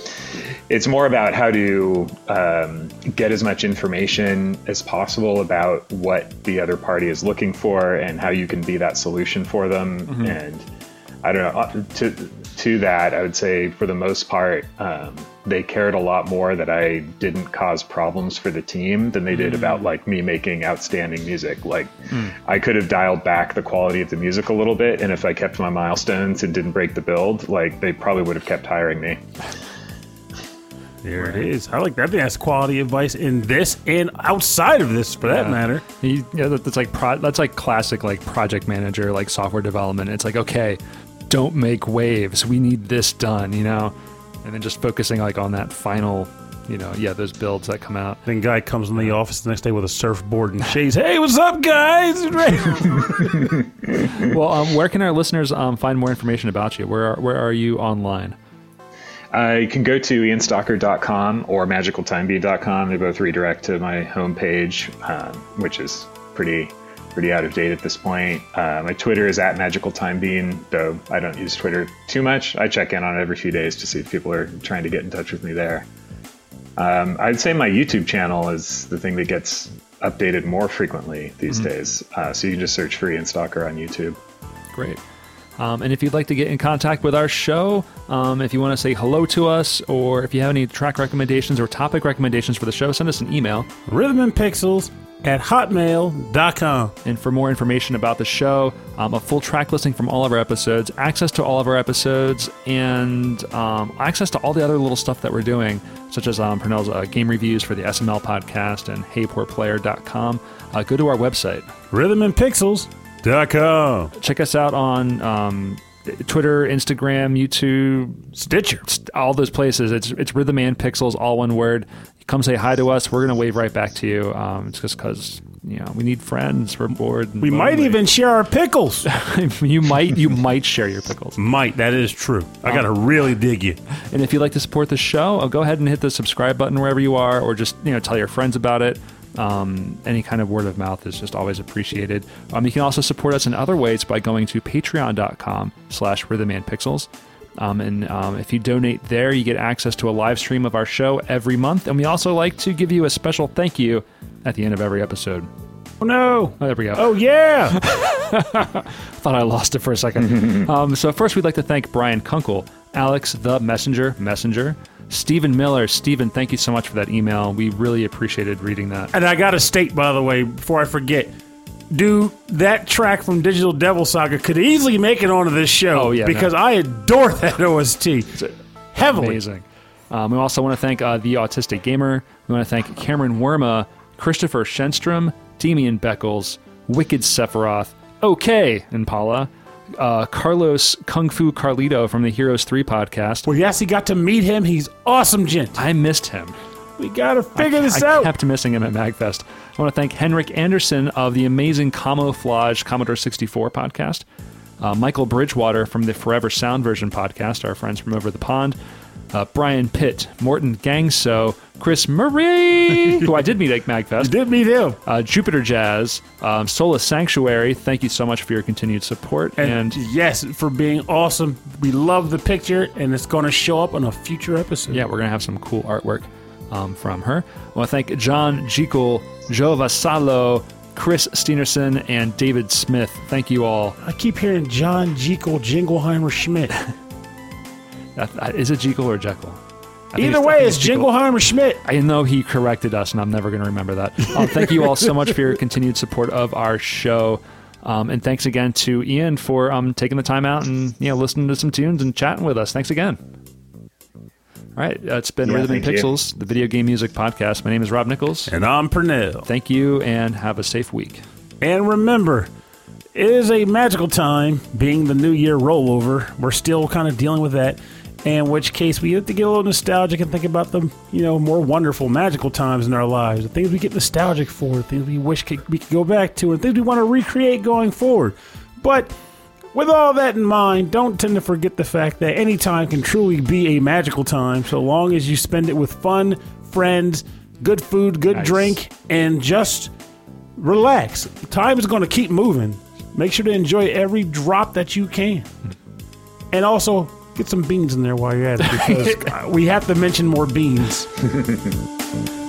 D: it's more about how to um, get as much information as possible about what the other party is looking for and how you can be that solution for them. Mm-hmm. And I don't know. Uh, to to that, I would say for the most part, um, they cared a lot more that I didn't cause problems for the team than they did mm. about like me making outstanding music. Like mm. I could have dialed back the quality of the music a little bit, and if I kept my milestones and didn't break the build, like they probably would have kept hiring me.
C: There it is. I like that. I think that's quality advice in this and outside of this, for that matter.
B: You, yeah, that's like pro, that's like classic like project manager, like software development. It's like okay, don't make waves. We need this done, you know? And then just focusing like on that final, you know, yeah, those builds that come out.
C: Then guy comes in the office the next day with a surfboard and shades. Hey, what's up, guys?
B: well, um, where can our listeners um, find more information about you? Where are, where are you online?
D: Uh, you can go to ianstocker.com or magicaltimebean.com. They both redirect to my homepage, um, which is pretty pretty out of date at this point. Uh, my Twitter is at Magical Time Bean, though I don't use Twitter too much. I check in on it every few days to see if people are trying to get in touch with me there. Um, I'd say my YouTube channel is the thing that gets updated more frequently these mm-hmm. days. Uh, so you can just search for Ian Stocker on YouTube.
B: Great. Um, and if you'd like to get in contact with our show, um, if you want to say hello to us, or if you have any track recommendations or topic recommendations for the show, send us an email.
C: Rhythm and Pixels at hotmail.com.
B: And for more information about the show, um, a full track listing from all of our episodes, access to all of our episodes, and um, access to all the other little stuff that we're doing, such as um, Pernell's uh, game reviews for the SML podcast and HeyPoorPlayer.com, uh, go to our website,
C: rhythmandpixels.com.
B: Check us out on um, Twitter, Instagram, YouTube,
C: Stitcher,
B: all those places. It's it's Rhythm and Pixels, all one word. Come say hi to us. We're gonna wave right back to you. Um, it's just because you know we need friends. We're bored.
C: We might even share our pickles.
B: you might you might share your pickles.
C: Might that is true. I gotta um, really dig you.
B: And if you'd like to support the show, I'll uh, go ahead and hit the subscribe button wherever you are, or just you know tell your friends about it. Um, any kind of word of mouth is just always appreciated. Um, you can also support us in other ways by going to patreon.com slash rhythmandpixels. Um, and um, if you donate there, you get access to a live stream of our show every month. And we also like to give you a special thank you at the end of every episode.
C: Oh no!
B: Oh, there we go.
C: Oh yeah!
B: Thought I lost it for a second. um, so first, we'd like to thank Brian Kunkel, Alex the Messenger, Messenger, Stephen Miller. Stephen, thank you so much for that email. We really appreciated reading that.
C: And I got to state, by the way, before I forget, do that track from Digital Devil Saga could easily make it onto this show.
B: Oh, yeah.
C: Because no. I adore that OST. It's heavily.
B: Amazing. Um, we also want to thank uh, The Autistic Gamer. We want to thank Cameron Werma, Christopher Shenstrom, Demian Beckles, Wicked Sephiroth, OK, Impala, uh, Carlos Kung Fu Carlito from the Heroes 3 podcast.
C: Well, yes, he got to meet him. He's awesome, gent.
B: I missed him.
C: We got to figure
B: I,
C: this
B: I
C: out.
B: I kept missing him at MagFest. I want to thank Henrik Anderson of the amazing Camouflage Commodore 64 podcast, uh, Michael Bridgewater from the Forever Sound Version podcast, our friends from over the pond, uh, Brian Pitt, Morton Gangso, Chris Murray, who I did meet at MagFest.
C: You did meet him.
B: Uh, Jupiter Jazz, um, Solus Sanctuary. Thank you so much for your continued support.
C: And, and, yes, for being awesome. We love the picture, and it's going to show up on a future episode.
B: Yeah, we're going to have some cool artwork um, from her. I want to thank John Jekyll, Joe Vasallo, Chris Steenerson, and David Smith. Thank you all.
C: I keep hearing John Jekyll Jingleheimer Schmidt.
B: Uh, uh, Is it Jekyll or Jekyll?
C: Either
B: I
C: way,
B: think
C: it's
B: Jekyll.
C: Jingleheimer Schmidt.
B: I know he corrected us, and I'm never going to remember that. Um, thank you all so much for your continued support of our show. Um, and thanks again to Ian for um, taking the time out and you know listening to some tunes and chatting with us. Thanks again. All right, uh, it's been
D: Yeah,
B: Rhythm and
D: thank you.
B: Pixels, the video game music podcast. My name is Rob Nichols.
C: And I'm Pernell.
B: Thank you, and have a safe week.
C: And remember, it is a magical time being the new year rollover. We're still kind of dealing with that. In which case, we have to get a little nostalgic and think about the, you know, more wonderful, magical times in our lives. The things we get nostalgic for, the things we wish could, we could go back to, and things we want to recreate going forward. But with all that in mind, don't tend to forget the fact that any time can truly be a magical time so long as you spend it with fun, friends, good food, good
B: Nice.
C: drink, and just relax. Time is going to keep moving. Make sure to enjoy every drop that you can. And also, get some beans in there while you're at it because we have to mention more beans.